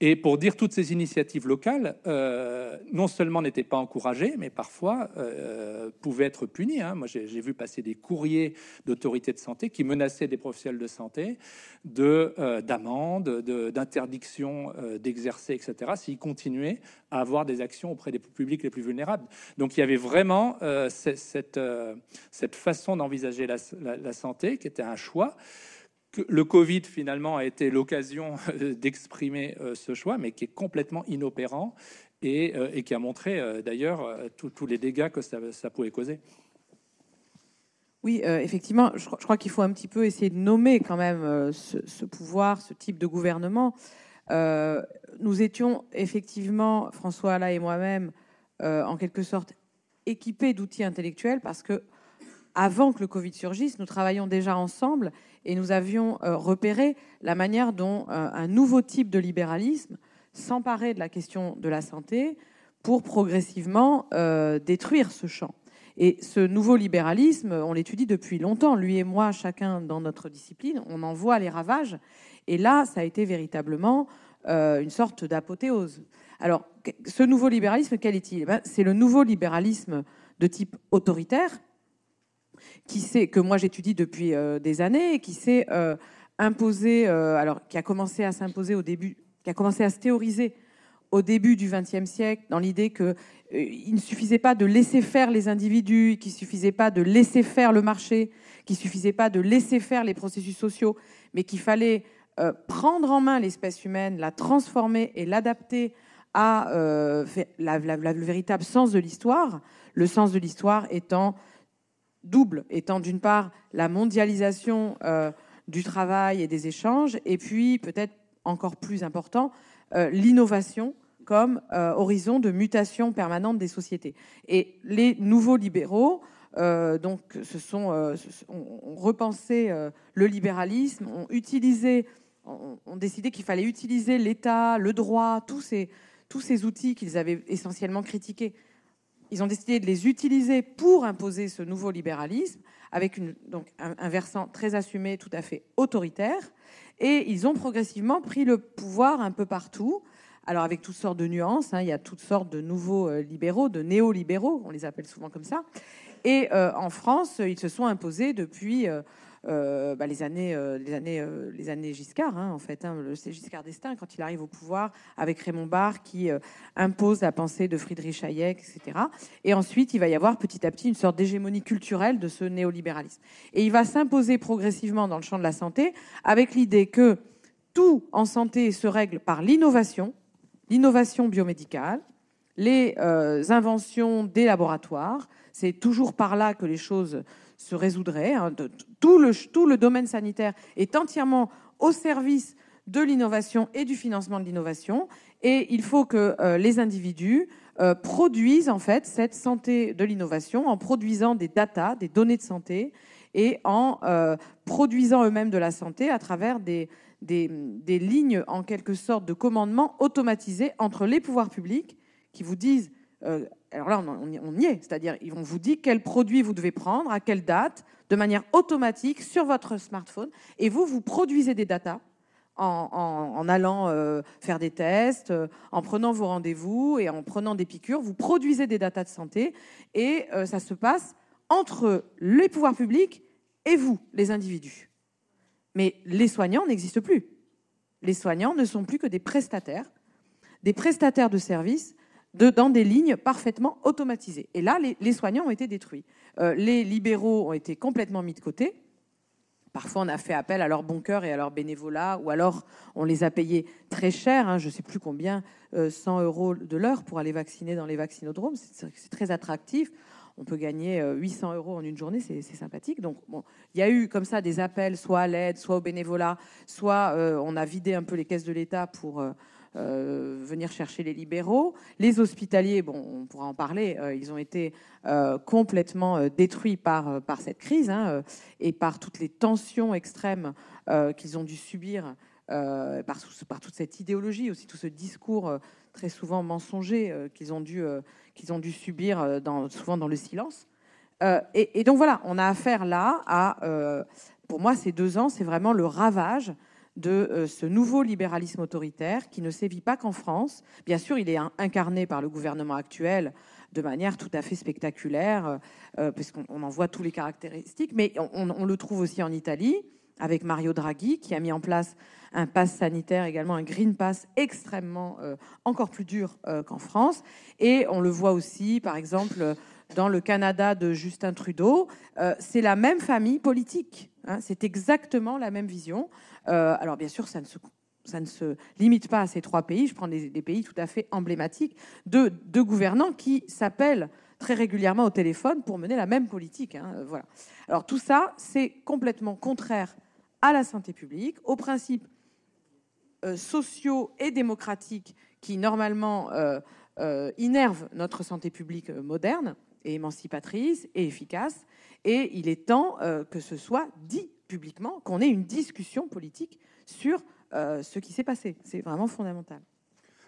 Et pour dire toutes ces initiatives locales, euh, non seulement n'étaient pas encouragées, mais parfois euh, pouvaient être punies. Hein. Moi, j'ai vu passer des courriers d'autorités de santé qui menaçaient des professionnels de santé de euh, d'amendes, d'interdiction d'exercer, etc. S'ils continuaient à avoir des actions auprès des publics les plus vulnérables. Donc, il y avait vraiment cette, cette, façon d'envisager la, la santé qui était un choix le Covid, finalement, a été l'occasion d'exprimer euh, ce choix, mais qui est complètement inopérant et, euh, qui a montré, euh, d'ailleurs, tous les dégâts que ça, pouvait causer. Oui, effectivement, je, crois qu'il faut un petit peu essayer de nommer quand même ce, pouvoir, ce type de gouvernement. nous étions effectivement, François Alla et moi-même, en quelque sorte équipés d'outils intellectuels parce que avant que le Covid surgisse, nous travaillions déjà ensemble et nous avions euh, repéré la manière dont euh, un nouveau type de libéralisme s'emparait de la question de la santé pour progressivement euh, détruire ce champ. Et ce nouveau libéralisme, on l'étudie depuis longtemps, lui et moi, chacun dans notre discipline, on en voit les ravages. Et là, ça a été véritablement une sorte d'apothéose. Alors, ce nouveau libéralisme, quel est-il? Eh ben, C'est le nouveau libéralisme de type autoritaire, qui que moi j'étudie depuis euh, des années qui s'est euh, imposé, euh, alors qui a commencé à s'imposer au début, qui a commencé à se théoriser au début du XXe siècle, dans l'idée que il ne suffisait pas de laisser faire les individus, qu'il suffisait pas de laisser faire le marché, qu'il suffisait pas de laisser faire les processus sociaux, mais qu'il fallait prendre en main l'espèce humaine, la transformer et l'adapter à le véritable sens de l'histoire. Le sens de l'histoire étant double, étant d'une part la mondialisation euh, du travail et des échanges, et puis peut-être encore plus important, euh, l'innovation comme euh, horizon de mutation permanente des sociétés. Et les nouveaux libéraux, donc, se sont, ont repensé le libéralisme, ont utilisé, ont, décidé qu'il fallait utiliser l'État, le droit, tous ces, tous ces outils qu'ils avaient essentiellement critiqués ils ont décidé de les utiliser pour imposer ce nouveau libéralisme, avec donc un, versant très assumé, tout à fait autoritaire. Et ils ont progressivement pris le pouvoir un peu partout. Alors avec toutes sortes de nuances, hein, il y a toutes sortes de nouveaux euh, libéraux, de néolibéraux, on les appelle souvent comme ça. Et euh, en France, ils se sont imposés depuis euh, euh, bah, les années, euh, les années, euh, les années Giscard, hein, en fait, hein, c'est Giscard d'Estaing quand il arrive au pouvoir avec Raymond Barre qui impose la pensée de Friedrich Hayek, etc. Et ensuite, il va y avoir petit à petit une sorte d'hégémonie culturelle de ce néolibéralisme. Et il va s'imposer progressivement dans le champ de la santé avec l'idée que tout en santé se règle par l'innovation, l'innovation biomédicale, les inventions des laboratoires. C'est toujours par là que les choses se résoudrait. Hein, tout, le, tout le domaine sanitaire est entièrement au service de l'innovation et du financement de l'innovation. Et il faut que euh, les individus euh, produisent en fait cette santé de l'innovation en produisant des datas, des données de santé et en euh, produisant eux-mêmes de la santé à travers des, des, des, lignes en quelque sorte de commandement automatisées entre les pouvoirs publics qui vous disent alors là, on, y est, c'est-à-dire vont vous dire quel produit vous devez prendre, à quelle date, de manière automatique sur votre smartphone, et vous, vous produisez des datas en, allant euh, faire des tests, euh, en prenant vos rendez-vous et en prenant des piqûres, vous produisez des datas de santé, et euh, ça se passe entre les pouvoirs publics et vous, les individus. Mais les soignants n'existent plus. Les soignants ne sont plus que des prestataires, des prestataires de services dans des lignes parfaitement automatisées. Et là, les, soignants ont été détruits. Euh, les libéraux ont été complètement mis de côté. parfois on a fait appel à leur bon cœur et à leur bénévolat, ou alors on les a payés très cher, hein, je ne sais plus combien, 100 euros de l'heure pour aller vacciner dans les vaccinodromes. C'est très attractif on peut gagner 800 euh, euros en une journée, c'est sympathique. Donc, il y a eu comme ça des appels, soit à l'aide, soit au bénévolat, soit euh, on a vidé un peu les caisses de l'État pour euh, venir chercher les libéraux. Les hospitaliers, bon, on pourra en parler, ils ont été complètement détruits par, par cette crise hein, et par toutes les tensions extrêmes qu'ils ont dû subir par, par, toute cette idéologie, aussi tout ce discours très souvent mensonger qu'ils ont dû qu'ils ont dû subir euh, souvent dans le silence. Euh, et, donc voilà, on a affaire là à, euh, pour moi, ces deux ans, c'est vraiment le ravage de ce nouveau libéralisme autoritaire qui ne sévit pas qu'en France. Bien sûr, il est incarné par le gouvernement actuel de manière tout à fait spectaculaire, puisqu'on en voit tous les caractéristiques, mais on, le trouve aussi en Italie, avec Mario Draghi, qui a mis en place un pass sanitaire, également un green pass extrêmement euh, encore plus dur euh, qu'en France. Et on le voit aussi, par exemple, dans le Canada de Justin Trudeau. Euh, c'est la même famille politique. Hein. c'est exactement la même vision. Alors bien sûr, ça ne se limite pas à ces trois pays. Je prends des, pays tout à fait emblématiques de, gouvernants qui s'appellent très régulièrement au téléphone pour mener la même politique. Hein, voilà. Alors tout ça, c'est complètement contraire à la santé publique, aux principes euh, sociaux et démocratiques qui normalement euh, euh, innervent notre santé publique moderne et émancipatrice et efficace. Et il est temps que ce soit dit publiquement, qu'on ait une discussion politique sur ce qui s'est passé. C'est vraiment fondamental.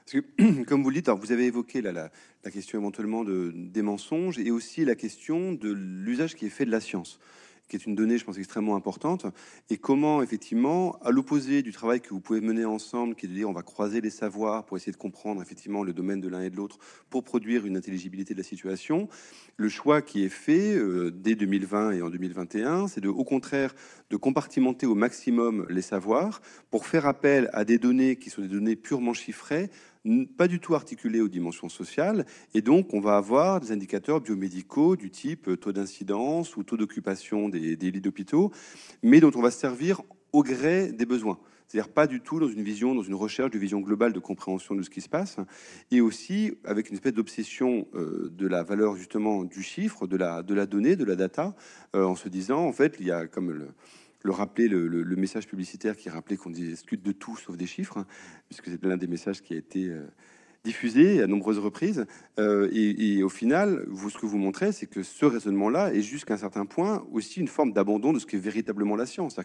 <clears throat> Comme vous le dites, vous avez évoqué la, question éventuellement de, des mensonges et aussi la question de l'usage qui est fait de la science qui est une donnée, je pense, extrêmement importante, et comment, effectivement, à l'opposé du travail que vous pouvez mener ensemble, qui est de dire on va croiser les savoirs pour essayer de comprendre, effectivement, le domaine de l'un et de l'autre, pour produire une intelligibilité de la situation, le choix qui est fait euh, dès 2020 et en 2021, c'est de, au contraire, de compartimenter au maximum les savoirs pour faire appel à des données qui sont des données purement chiffrées, pas du tout articulé aux dimensions sociales, et donc on va avoir des indicateurs biomédicaux du type taux d'incidence ou taux d'occupation des, lits d'hôpitaux, mais dont on va se servir au gré des besoins. C'est-à-dire pas du tout dans une vision, dans une recherche de vision globale de compréhension de ce qui se passe, et aussi avec une espèce d'obsession euh, de la valeur justement du chiffre, de la, de la donnée, de la data, euh, en se disant en fait il y a comme le, le rappeler, le, message publicitaire qui rappelait qu'on discute de tout sauf des chiffres, hein, puisque c'est l'un des messages qui a été euh, diffusé à nombreuses reprises. Euh, et, au final, vous, ce que vous montrez, c'est que ce raisonnement-là est jusqu'à un certain point aussi une forme d'abandon de ce qu'est véritablement la science.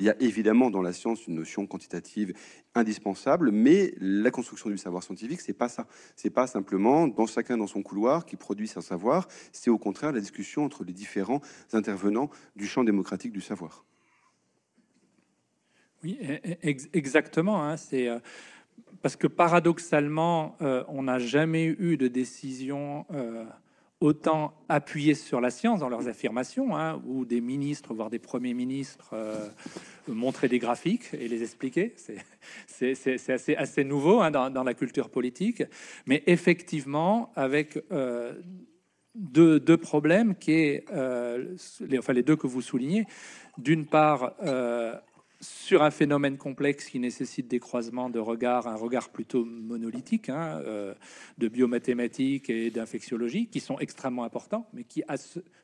Il y a évidemment dans la science une notion quantitative indispensable, mais la construction du savoir scientifique, c'est pas ça. C'est pas simplement dans chacun dans son couloir qui produit son savoir. C'est au contraire la discussion entre les différents intervenants du champ démocratique du savoir. Oui, e, e, exactement. Hein, c'est euh, parce que paradoxalement, euh, on n'a jamais eu de décision euh, autant appuyée sur la science dans leurs affirmations, hein, où des ministres, voire des premiers ministres, montraient des graphiques et les expliquaient. C'est assez, nouveau hein, dans, la culture politique. Mais effectivement, avec deux, problèmes qui est, enfin les deux que vous soulignez. D'une part, sur un phénomène complexe qui nécessite des croisements de regards, un regard plutôt monolithique, hein, euh, de biomathématiques et d'infectiologie, qui sont extrêmement importants, mais qui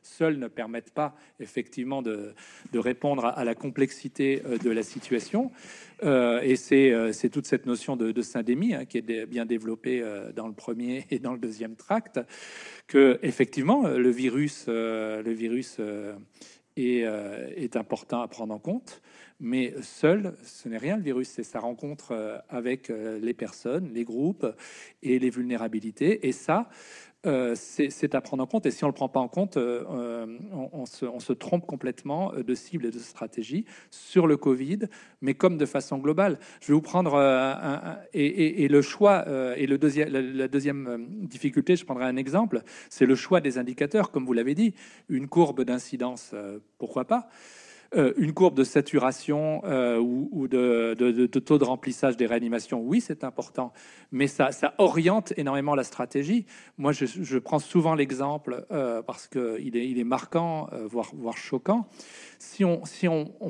seuls ne permettent pas effectivement de, répondre à, la complexité euh, de la situation. Euh, et c'est toute cette notion de, syndémie hein, qui est bien développée dans le premier et dans le deuxième tract, que effectivement le virus, le virus est, est important à prendre en compte. Mais seul, ce n'est rien le virus, c'est sa rencontre euh, avec euh, les personnes, les groupes et les vulnérabilités. Et ça, euh, c'est à prendre en compte. Et si on ne le prend pas en compte, on, se, trompe complètement de cible et de stratégie sur le Covid, mais comme de façon globale. Je vais vous prendre un, et, le choix, et le la, deuxième difficulté, je prendrai un exemple, c'est le choix des indicateurs, comme vous l'avez dit, une courbe d'incidence, pourquoi pas Euh, une courbe de saturation euh, ou, de, taux de remplissage des réanimations, oui, c'est important, mais ça, ça, oriente énormément la stratégie. Moi, je, prends souvent l'exemple euh, parce qu'il est, marquant, voire, choquant. Si, on,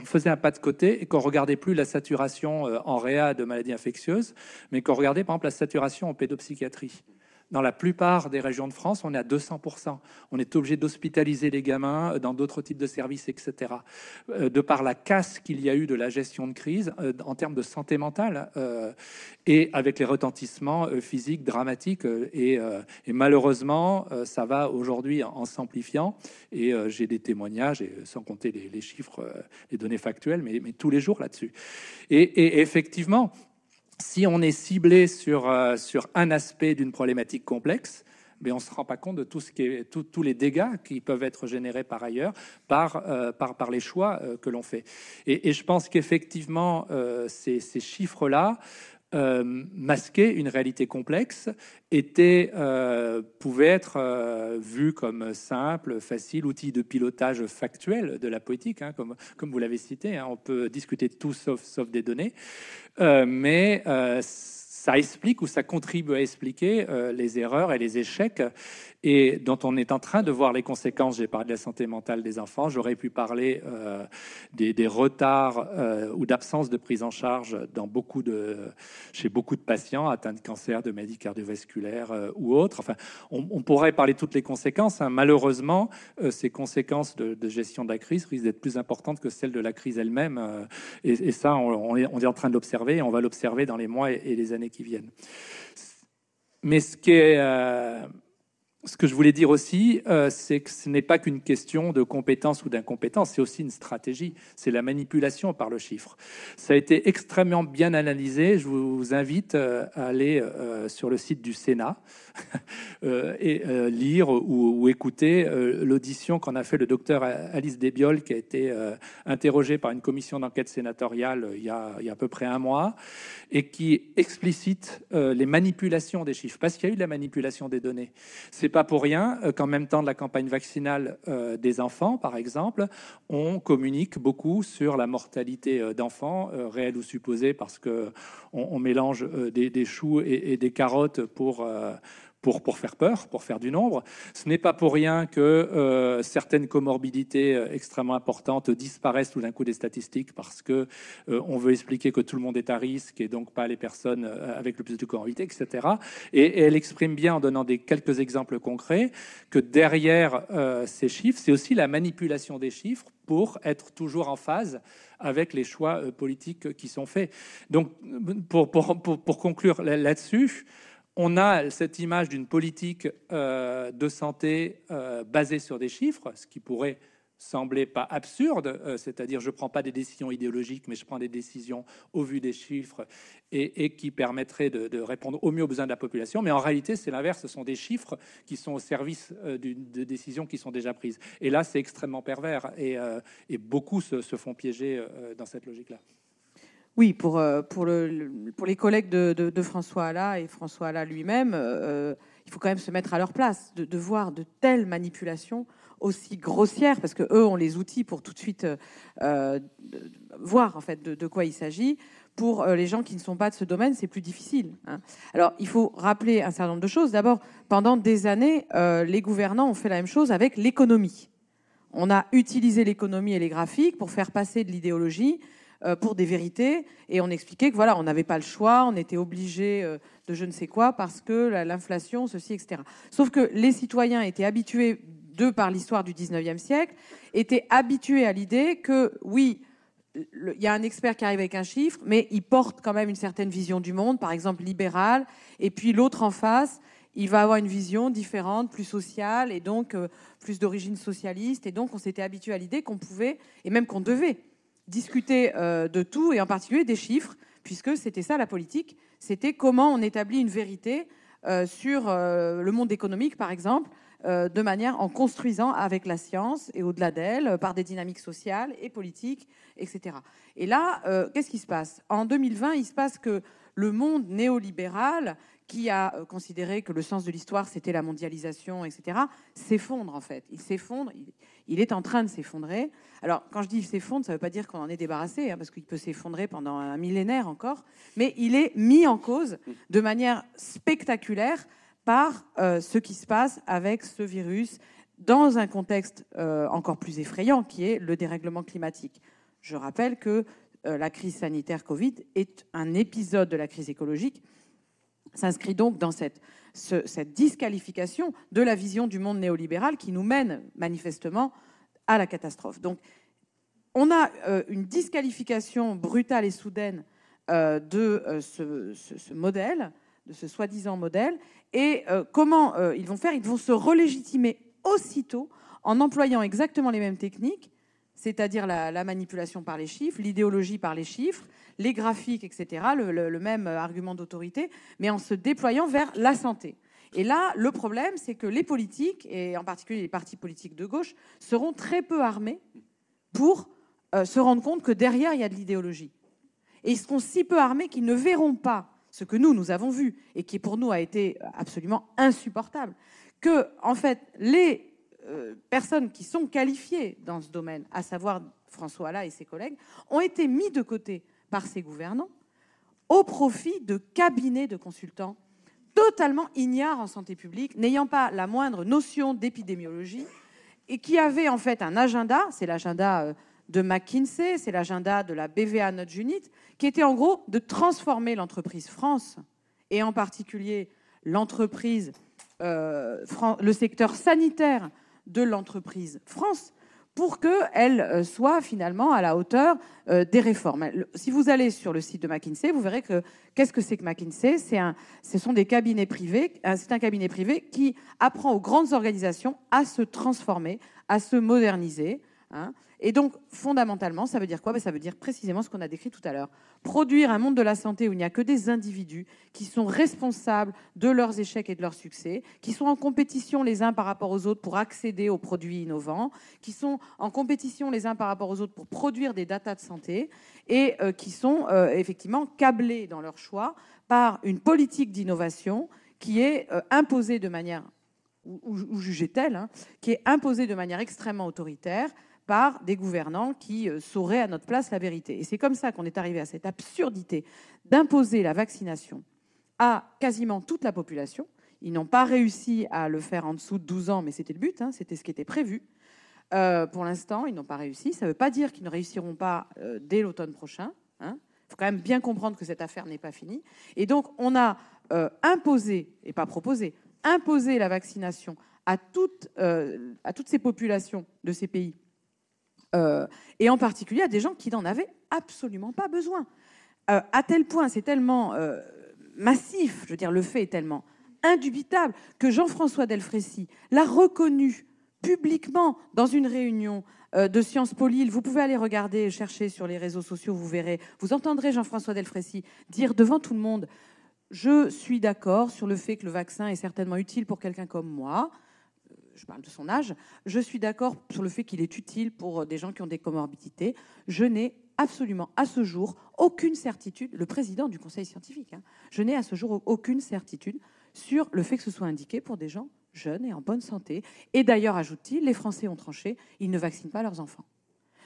faisait un pas de côté et qu'on regardait plus la saturation en réa de maladies infectieuses, mais qu'on regardait par exemple la saturation en pédopsychiatrie, dans la plupart des régions de France, on est à 200%. On est obligé d'hospitaliser les gamins dans d'autres types de services, etc. Euh, de par la casse qu'il y a eu de la gestion de crise euh, en termes de santé mentale euh, et avec les retentissements physiques dramatiques. Et, malheureusement, ça va aujourd'hui en, s'amplifiant. Et j'ai des témoignages, et sans compter les, chiffres, les données factuelles, mais, tous les jours là-dessus. et effectivement, si on est ciblé sur, euh, sur un aspect d'une problématique complexe, mais on ne se rend pas compte de tout ce qui est, tous les dégâts qui peuvent être générés par ailleurs par, euh, par, les choix euh, que l'on fait. Et, je pense qu'effectivement, ces, ces chiffres-là euh, masquer une réalité complexe était, euh, pouvait être euh, vu comme simple, facile, outil de pilotage factuel de la politique, hein, comme, comme vous l'avez cité. Hein. on peut discuter de tout sauf, sauf des données, mais ça explique ou ça contribue à expliquer les erreurs et les échecs et dont on est en train de voir les conséquences. J'ai parlé de la santé mentale des enfants, j'aurais pu parler euh, des, retards euh, ou d'absence de prise en charge chez beaucoup de patients atteints de cancer, de maladies cardiovasculaires euh, ou autres. Enfin, on, pourrait parler de toutes les conséquences. Hein. Malheureusement, ces conséquences de, gestion de la crise risquent d'être plus importantes que celles de la crise elle-même. Et, ça, on, est, on, est, en train de l'observer et on va l'observer dans les mois et, et, les années qui viennent. Mais ce qui est ce que je voulais dire aussi, euh, c'est que ce n'est pas qu'une question de compétence ou d'incompétence, c'est aussi une stratégie, c'est la manipulation par le chiffre. Ça a été extrêmement bien analysé, je vous invite euh, à aller euh, sur le site du Sénat <laughs> et lire ou, écouter l'audition qu'en a fait le docteur Alice Desbiol, qui a été interrogée par une commission d'enquête sénatoriale il y, a, à peu près un mois, et qui explicite les manipulations des chiffres, parce qu'il y a eu de la manipulation des données. Pas pour rien euh, qu'en même temps de la campagne vaccinale euh, des enfants, par exemple, on communique beaucoup sur la mortalité euh, d'enfants, réelle ou supposée, parce que on, mélange des, choux et, des carottes pour pour, pour faire peur, pour faire du nombre. Ce n'est pas pour rien que euh, certaines comorbidités euh, extrêmement importantes disparaissent tout d'un coup des statistiques parce que euh, on veut expliquer que tout le monde est à risque et donc pas les personnes avec le plus de comorbidité, etc. Et, elle exprime bien en donnant des quelques exemples concrets que derrière ces chiffres, c'est aussi la manipulation des chiffres pour être toujours en phase avec les choix politiques qui sont faits. Donc, pour, pour, pour, pour conclure là-dessus, on a cette image d'une politique euh, de santé euh, basée sur des chiffres, ce qui pourrait sembler pas absurde, euh, c'est-à-dire je ne prends pas des décisions idéologiques, mais je prends des décisions au vu des chiffres et, qui permettraient de, répondre au mieux aux besoins de la population. Mais en réalité, c'est l'inverse, ce sont des chiffres qui sont au service de décisions qui sont déjà prises. Et là, c'est extrêmement pervers et, beaucoup se, font piéger dans cette logique-là. Oui, pour, euh, pour, le, pour les collègues de, François Alla et François Alla lui-même, euh, il faut quand même se mettre à leur place, de, voir de telles manipulations aussi grossières, parce que eux ont les outils pour tout de suite euh, voir en fait de, quoi il s'agit. Pour les gens qui ne sont pas de ce domaine, c'est plus difficile. Hein. Alors, il faut rappeler un certain nombre de choses. D'abord, pendant des années, les gouvernants ont fait la même chose avec l'économie. On a utilisé l'économie et les graphiques pour faire passer de l'idéologie pour des vérités. Et on expliquait que voilà, on n'avait pas le choix, on était obligé euh, de je ne sais quoi parce que l'inflation, ceci, etc. Sauf que les citoyens étaient habitués, de par l'histoire du 19e siècle, étaient habitués à l'idée que oui, il y a un expert qui arrive avec un chiffre, mais il porte quand même une certaine vision du monde, par exemple libérale, et puis l'autre en face, il va avoir une vision différente, plus sociale, et donc euh, plus d'origine socialiste, et donc on s'était habitué à l'idée qu'on pouvait, et même qu'on devait, discuter euh, de tout, et en particulier des chiffres, puisque c'était ça la politique, c'était comment on établit une vérité euh, sur euh, le monde économique, par exemple, de manière en construisant avec la science et au-delà d'elle, par des dynamiques sociales et politiques, etc. Et là, qu'est-ce qui se passe? En 2020, il se passe que le monde néolibéral qui a considéré que le sens de l'histoire, c'était la mondialisation, etc., s'effondre en fait. Il s'effondre, il, est en train de s'effondrer. Alors, quand je dis s'effondre, ça ne veut pas dire qu'on en est débarrassé, hein, parce qu'il peut s'effondrer pendant un millénaire encore, mais il est mis en cause de manière spectaculaire par euh, ce qui se passe avec ce virus dans un contexte euh, encore plus effrayant, qui est le dérèglement climatique. Je rappelle que la crise sanitaire Covid est un épisode de la crise écologique s'inscrit donc dans cette, cette disqualification de la vision du monde néolibéral qui nous mène manifestement à la catastrophe. Donc, on a euh, une disqualification brutale et soudaine euh, de euh, ce, modèle, de ce soi-disant modèle. Et comment ils vont faire? Ils vont se relégitimer aussitôt en employant exactement les mêmes techniques, c'est-à-dire la, manipulation par les chiffres, l'idéologie par les chiffres, les graphiques, etc., le, même argument d'autorité, mais en se déployant vers la santé. Et là, le problème, c'est que les politiques, et en particulier les partis politiques de gauche, seront très peu armés pour euh, se rendre compte que derrière, il y a de l'idéologie. Et ils seront si peu armés qu'ils ne verront pas ce que nous, nous avons vu, et qui pour nous a été absolument insupportable, que, en fait, les euh, personnes qui sont qualifiées dans ce domaine, à savoir François Alla et ses collègues, ont été mis de côté par ses gouvernants au profit de cabinets de consultants totalement ignares en santé publique, n'ayant pas la moindre notion d'épidémiologie et qui avaient en fait un agenda, c'est l'agenda euh, de McKinsey, c'est l'agenda de la BVA Nudge Unit, qui était en gros de transformer l'entreprise France et en particulier euh, le secteur sanitaire de l'entreprise France pour qu'elle euh, soit finalement à la hauteur euh, des réformes. Si vous allez sur le site de McKinsey, vous verrez que qu'est-ce que c'est que McKinsey? Un, ce sont des cabinets privés. Euh, c'est un cabinet privé qui apprend aux grandes organisations à se transformer, à se moderniser. Hein. Et donc, fondamentalement, ça veut dire quoi? Ben, Ça veut dire précisément ce qu'on a décrit tout à l'heure. Produire un monde de la santé où il n'y a que des individus qui sont responsables de leurs échecs et de leurs succès, qui sont en compétition les uns par rapport aux autres pour accéder aux produits innovants, qui sont en compétition les uns par rapport aux autres pour produire des datas de santé, et euh, qui sont euh, effectivement câblés dans leur choix par une politique d'innovation qui est euh, imposée de manière, ou, jugée-t-elle, hein, qui est imposée de manière extrêmement autoritaire, par des gouvernants qui euh, sauraient à notre place la vérité. Et c'est comme ça qu'on est arrivé à cette absurdité d'imposer la vaccination à quasiment toute la population. Ils n'ont pas réussi à le faire en dessous de 12 ans, mais c'était le but, hein, c'était ce qui était prévu. Euh, pour l'instant, ils n'ont pas réussi. Ça ne veut pas dire qu'ils ne réussiront pas euh, dès l'automne prochain. Il hein. faut quand même bien comprendre que cette affaire n'est pas finie. Et donc, on a imposé, et pas proposé, imposé la vaccination à toutes, à toutes ces populations de ces pays euh, et en particulier à des gens qui n'en avaient absolument pas besoin. Euh, à tel point, c'est tellement euh, massif, je veux dire, le fait est tellement indubitable que Jean-François Delfrécy l'a reconnu publiquement dans une réunion de Sciences Po Vous pouvez aller regarder, chercher sur les réseaux sociaux, vous verrez, vous entendrez Jean-François Delfrécy dire devant tout le monde Je suis d'accord sur le fait que le vaccin est certainement utile pour quelqu'un comme moi je parle de son âge, je suis d'accord sur le fait qu'il est utile pour des gens qui ont des comorbidités. Je n'ai absolument à ce jour aucune certitude, le président du conseil scientifique, hein, je n'ai à ce jour aucune certitude sur le fait que ce soit indiqué pour des gens jeunes et en bonne santé. Et d'ailleurs, ajoute-t-il, les Français ont tranché, ils ne vaccinent pas leurs enfants.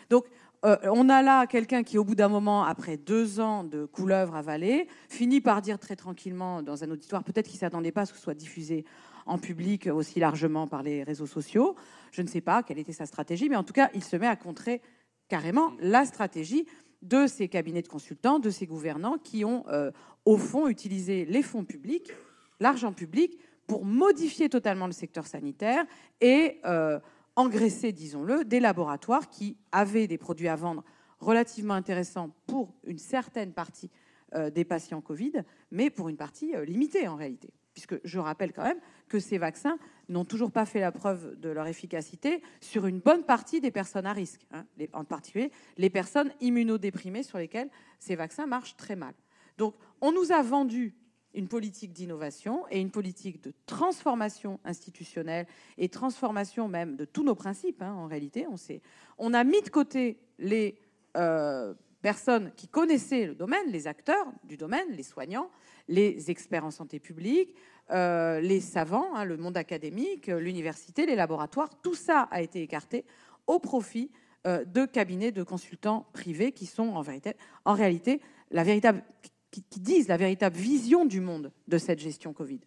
Donc, euh, on a là quelqu'un qui, au bout d'un moment, après deux ans de couleuvre avalée, finit par dire très tranquillement dans un auditoire, peut-être qu'il ne s'attendait pas à ce que ce soit diffusé en public aussi largement par les réseaux sociaux. Je ne sais pas quelle était sa stratégie, mais en tout cas, il se met à contrer carrément la stratégie de ces cabinets de consultants, de ces gouvernants qui ont, euh, au fond, utilisé les fonds publics, l'argent public, pour modifier totalement le secteur sanitaire et euh, engraisser, disons-le, des laboratoires qui avaient des produits à vendre relativement intéressants pour une certaine partie euh, des patients Covid, mais pour une partie limitée en réalité puisque je rappelle quand même que ces vaccins n'ont toujours pas fait la preuve de leur efficacité sur une bonne partie des personnes à risque, hein, en particulier les personnes immunodéprimées sur lesquelles ces vaccins marchent très mal. Donc on nous a vendu une politique d'innovation et une politique de transformation institutionnelle et transformation même de tous nos principes. Hein, en réalité, on, on a mis de côté les euh, personnes qui connaissaient le domaine, les acteurs du domaine, les soignants, les experts en santé publique, euh, les savants, hein, le monde académique, l'université, les laboratoires, tout ça a été écarté au profit euh, de cabinets de consultants privés qui sont en, vérité, en réalité la véritable, qui disent la véritable vision du monde de cette gestion Covid.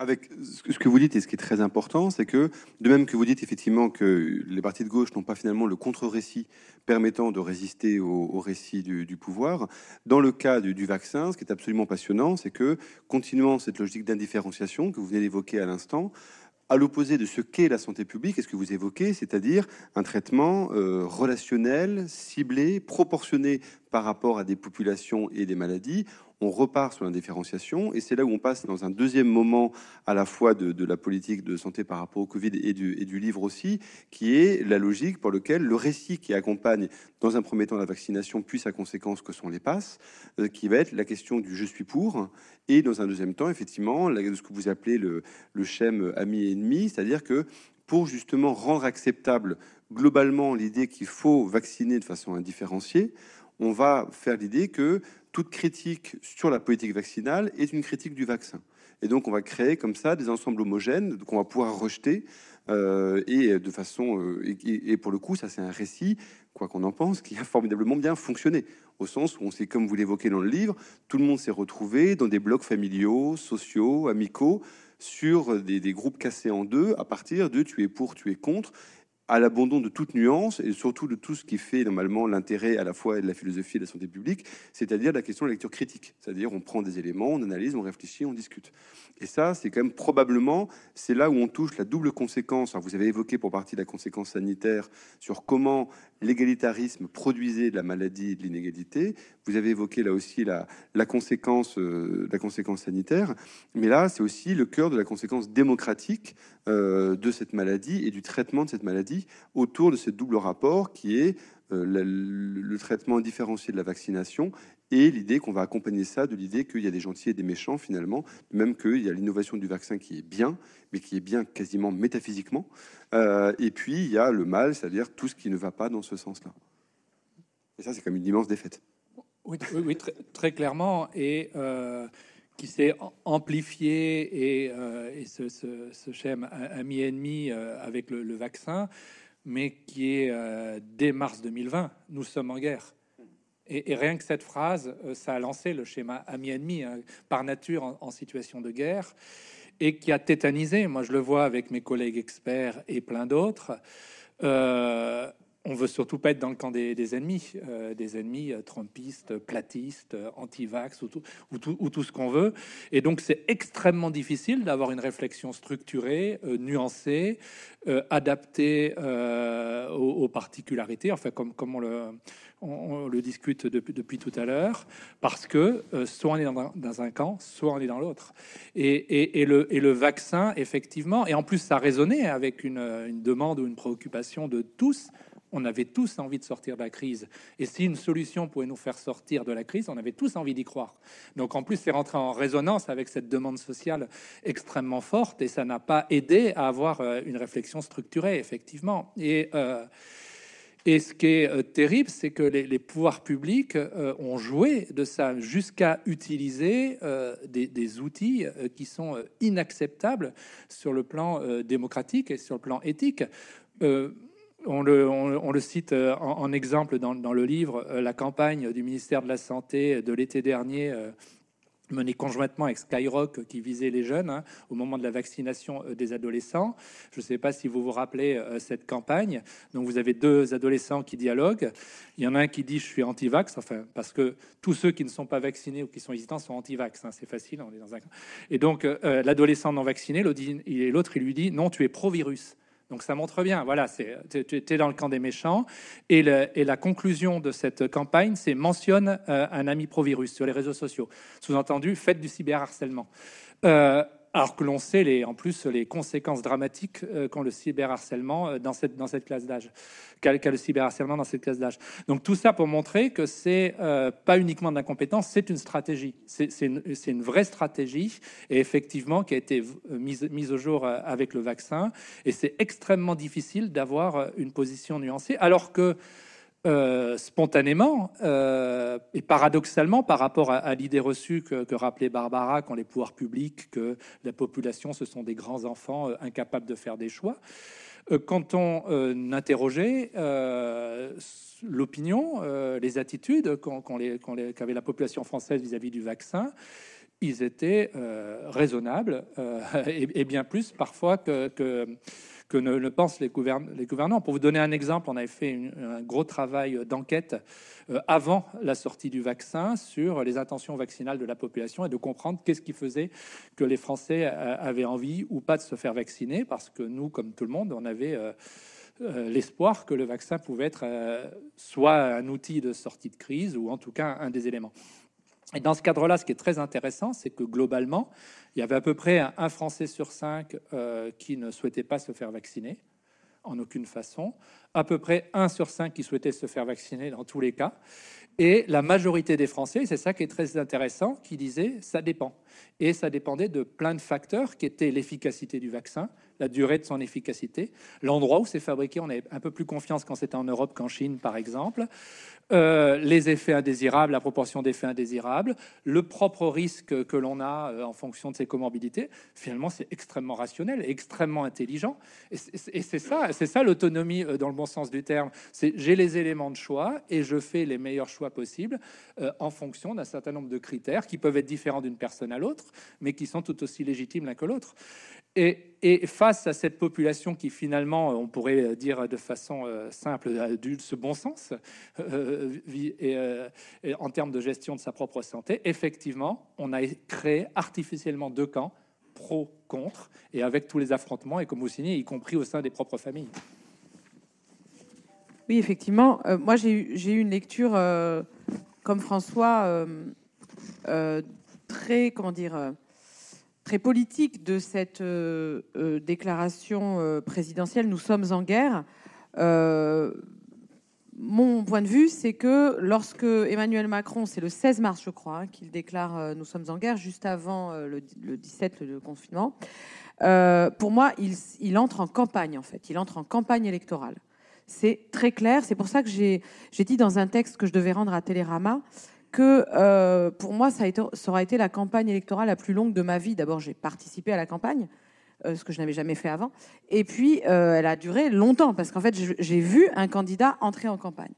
Avec ce que vous dites et ce qui est très important, c'est que de même que vous dites effectivement que les partis de gauche n'ont pas finalement le contre-récit permettant de résister au, récit du, pouvoir, dans le cas du, vaccin, ce qui est absolument passionnant, c'est que continuant cette logique d'indifférenciation que vous venez d'évoquer à l'instant, à l'opposé de ce qu'est la santé publique, est ce que vous évoquez, c'est-à-dire un traitement euh, relationnel, ciblé, proportionné par rapport à des populations et des maladies, on repart sur l'indifférenciation, et c'est là où on passe dans un deuxième moment à la fois de, la politique de santé par rapport au Covid et du, livre aussi, qui est la logique pour laquelle le récit qui accompagne dans un premier temps la vaccination, puis sa conséquence que sont les passes, euh, qui va être la question du je suis pour, et dans un deuxième temps, effectivement, ce que vous appelez le, le schème ami et ennemi, c'est-à-dire que pour justement rendre acceptable globalement l'idée qu'il faut vacciner de façon indifférenciée, on va faire l'idée que toute critique sur la politique vaccinale est une critique du vaccin. Et donc, on va créer comme ça des ensembles homogènes qu'on va pouvoir rejeter. Euh, et de façon, euh, et, pour le coup, ça c'est un récit, quoi qu'on en pense, qui a formidablement bien fonctionné, au sens où on s'est, comme vous l'évoquez dans le livre, tout le monde s'est retrouvé dans des blocs familiaux, sociaux, amicaux, sur des, des, groupes cassés en deux, à partir de tu es pour, tu es contre, à l'abandon de toute nuance et surtout de tout ce qui fait normalement l'intérêt à la fois de la philosophie et de la santé publique, c'est-à-dire la question de la lecture critique. C'est-à-dire on prend des éléments, on analyse, on réfléchit, on discute. Et ça, c'est quand même probablement, c'est là où on touche la double conséquence. vous avez évoqué pour partie la conséquence sanitaire sur comment l'égalitarisme produisait de la maladie et de l'inégalité. Vous avez évoqué là aussi la, euh, conséquence sanitaire. Mais là, c'est aussi le cœur de la conséquence démocratique euh, de cette maladie et du traitement de cette maladie autour de ce double rapport qui est euh, le, traitement différencié de la vaccination et l'idée qu'on va accompagner ça de l'idée qu'il y a des gentils et des méchants finalement, même qu'il y a l'innovation du vaccin qui est bien, mais qui est bien quasiment métaphysiquement, euh, et puis il y a le mal, c'est-à-dire tout ce qui ne va pas dans ce sens-là. Et ça, c'est comme une immense défaite. Oui, très, clairement, et euh, qui s'est amplifié, et, euh, ce, ce, ce, schème ami-ennemi avec le, vaccin, mais qui est dès mars 2020, nous sommes en guerre. Et, rien que cette phrase, euh, ça a lancé le schéma ami-ennemi, hein, par nature en, situation de guerre, et qui a tétanisé. Moi, je le vois avec mes collègues experts et plein d'autres. Euh, on veut surtout pas être dans le camp des, ennemis, euh, des ennemis euh, trumpistes, platistes, anti-vax ou tout, ou tout, ce qu'on veut. Et donc, c'est extrêmement difficile d'avoir une réflexion structurée, nuancée, adaptée aux, particularités, enfin, comme, comme on le, discute depuis, depuis tout à l'heure, parce que euh, soit on est dans un, camp, soit on est dans l'autre. Et, le, et, le, vaccin, effectivement, et en plus ça résonnait avec une, une, demande ou une préoccupation de tous. On avait tous envie de sortir de la crise. Et si une solution pouvait nous faire sortir de la crise, on avait tous envie d'y croire. Donc en plus, c'est rentré en résonance avec cette demande sociale extrêmement forte et ça n'a pas aidé à avoir euh, une réflexion structurée, effectivement. Et. Euh, ce qui est euh, terrible, c'est que les, pouvoirs publics ont joué de ça jusqu'à utiliser des, outils qui sont inacceptables sur le plan démocratique et sur le plan éthique. On le, cite en, exemple dans, le livre, la campagne du ministère de la Santé de l'été dernier mené conjointement avec Skyrock qui visait les jeunes hein, au moment de la vaccination euh, des adolescents. Je ne sais pas si vous vous rappelez euh, cette campagne. Donc vous avez deux adolescents qui dialoguent. Il y en a un qui dit je suis anti-vax, enfin parce que tous ceux qui ne sont pas vaccinés ou qui sont hésitants sont anti-vax. Hein, c'est facile, on est. Et donc euh, l'adolescent non vacciné, l'autre il lui dit non tu es pro-virus. Donc ça montre bien, voilà, tu es dans le camp des méchants. Et, la conclusion de cette campagne, c'est mentionne euh, un ami pro-virus sur les réseaux sociaux. Sous-entendu, faites du cyberharcèlement. Euh, alors que l'on sait les, en plus les conséquences dramatiques euh, qu'ont le cyberharcèlement euh, dans cette, dans cette classe d'âge, qu'a le cyberharcèlement dans cette classe d'âge. Donc tout ça pour montrer que c'est euh, pas uniquement de l'incompétence, c'est une stratégie, c'est une, une, vraie stratégie et effectivement qui a été mise, mise au jour avec le vaccin. Et c'est extrêmement difficile d'avoir une position nuancée, alors que euh, spontanément euh, et paradoxalement par rapport à, l'idée reçue que, rappelait Barbara quand les pouvoirs publics, que la population, ce sont des grands enfants euh, incapables de faire des choix. quand on interrogeait l'opinion, les attitudes qu'avait la population française vis-à-vis du vaccin, ils étaient raisonnables <laughs> et, bien plus parfois que que ne, pensent les, les, gouvernants. Pour vous donner un exemple, on avait fait un gros travail d'enquête euh, avant la sortie du vaccin sur les intentions vaccinales de la population et de comprendre qu'est-ce qui faisait que les Français euh, avaient envie ou pas de se faire vacciner, parce que nous, comme tout le monde, on avait... Euh, l'espoir que le vaccin pouvait être soit un outil de sortie de crise ou en tout cas un des éléments. Et dans ce cadre-là, ce qui est très intéressant, c'est que globalement, il y avait à peu près un, Français sur cinq euh, qui ne souhaitait pas se faire vacciner, en aucune façon. À peu près un sur cinq qui souhaitait se faire vacciner dans tous les cas. Et la majorité des Français, c'est ça qui est très intéressant, qui disaient ça dépend. Et ça dépendait de plein de facteurs qui étaient l'efficacité du vaccin, la durée de son efficacité, l'endroit où c'est fabriqué. On avait un peu plus confiance quand c'était en Europe qu'en Chine, par exemple. Euh, les effets indésirables, la proportion d'effets indésirables, le propre risque que l'on a euh, en fonction de ses comorbidités. Finalement, c'est extrêmement rationnel, extrêmement intelligent. Et c'est ça, c'est ça l'autonomie euh, dans le bon sens du terme. C'est j'ai les éléments de choix et je fais les meilleurs choix possibles en fonction d'un certain nombre de critères qui peuvent être différents d'une personne à l'autre, mais qui sont tout aussi légitimes l'un que l'autre. Et, face à cette population qui finalement, on pourrait dire de façon euh, simple, a dû ce bon sens euh, euh, et, en termes de gestion de sa propre santé, effectivement, on a créé artificiellement deux camps, pro, contre, et avec tous les affrontements, et comme vous signez, y compris au sein des propres familles. Oui, effectivement. moi, j'ai eu une lecture, comme François, très, comment dire très politique de cette euh, euh, déclaration euh, présidentielle, nous sommes en guerre. mon point de vue, c'est que lorsque Emmanuel Macron, c'est le 16 mars, je crois, hein, qu'il déclare nous sommes en guerre, juste avant le, 17, le confinement, pour moi, il, il, entre en campagne, en fait. Il entre en campagne électorale. C'est très clair. C'est pour ça que j'ai dit dans un texte que je devais rendre à Télérama que euh, pour moi, ça, a été, aura été la campagne électorale la plus longue de ma vie. D'abord, j'ai participé à la campagne, euh, ce que je n'avais jamais fait avant. Et puis, euh, elle a duré longtemps, parce qu'en fait, j'ai vu un candidat entrer en campagne.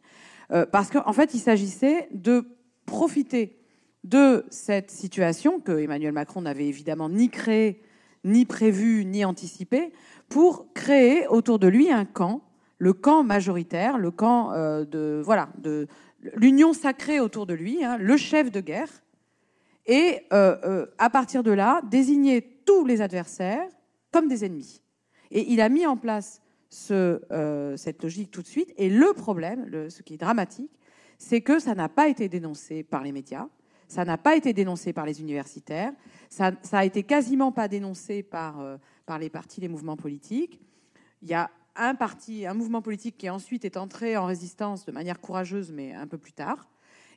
parce qu'en fait, il s'agissait de profiter de cette situation que Emmanuel Macron n'avait évidemment ni créée, ni prévue, ni anticipée, pour créer autour de lui un camp, le camp majoritaire, le camp de, voilà, de, l'union sacrée autour de lui, hein, le chef de guerre, et euh, euh, à partir de là, désigner tous les adversaires comme des ennemis. Et il a mis en place euh, cette logique tout de suite. Et le problème, ce qui est dramatique, c'est que ça n'a pas été dénoncé par les médias, ça n'a pas été dénoncé par les universitaires, ça, ça a été quasiment pas dénoncé par, par les partis, les mouvements politiques. Il y a un parti, un mouvement politique qui ensuite est entré en résistance de manière courageuse, mais un peu plus tard.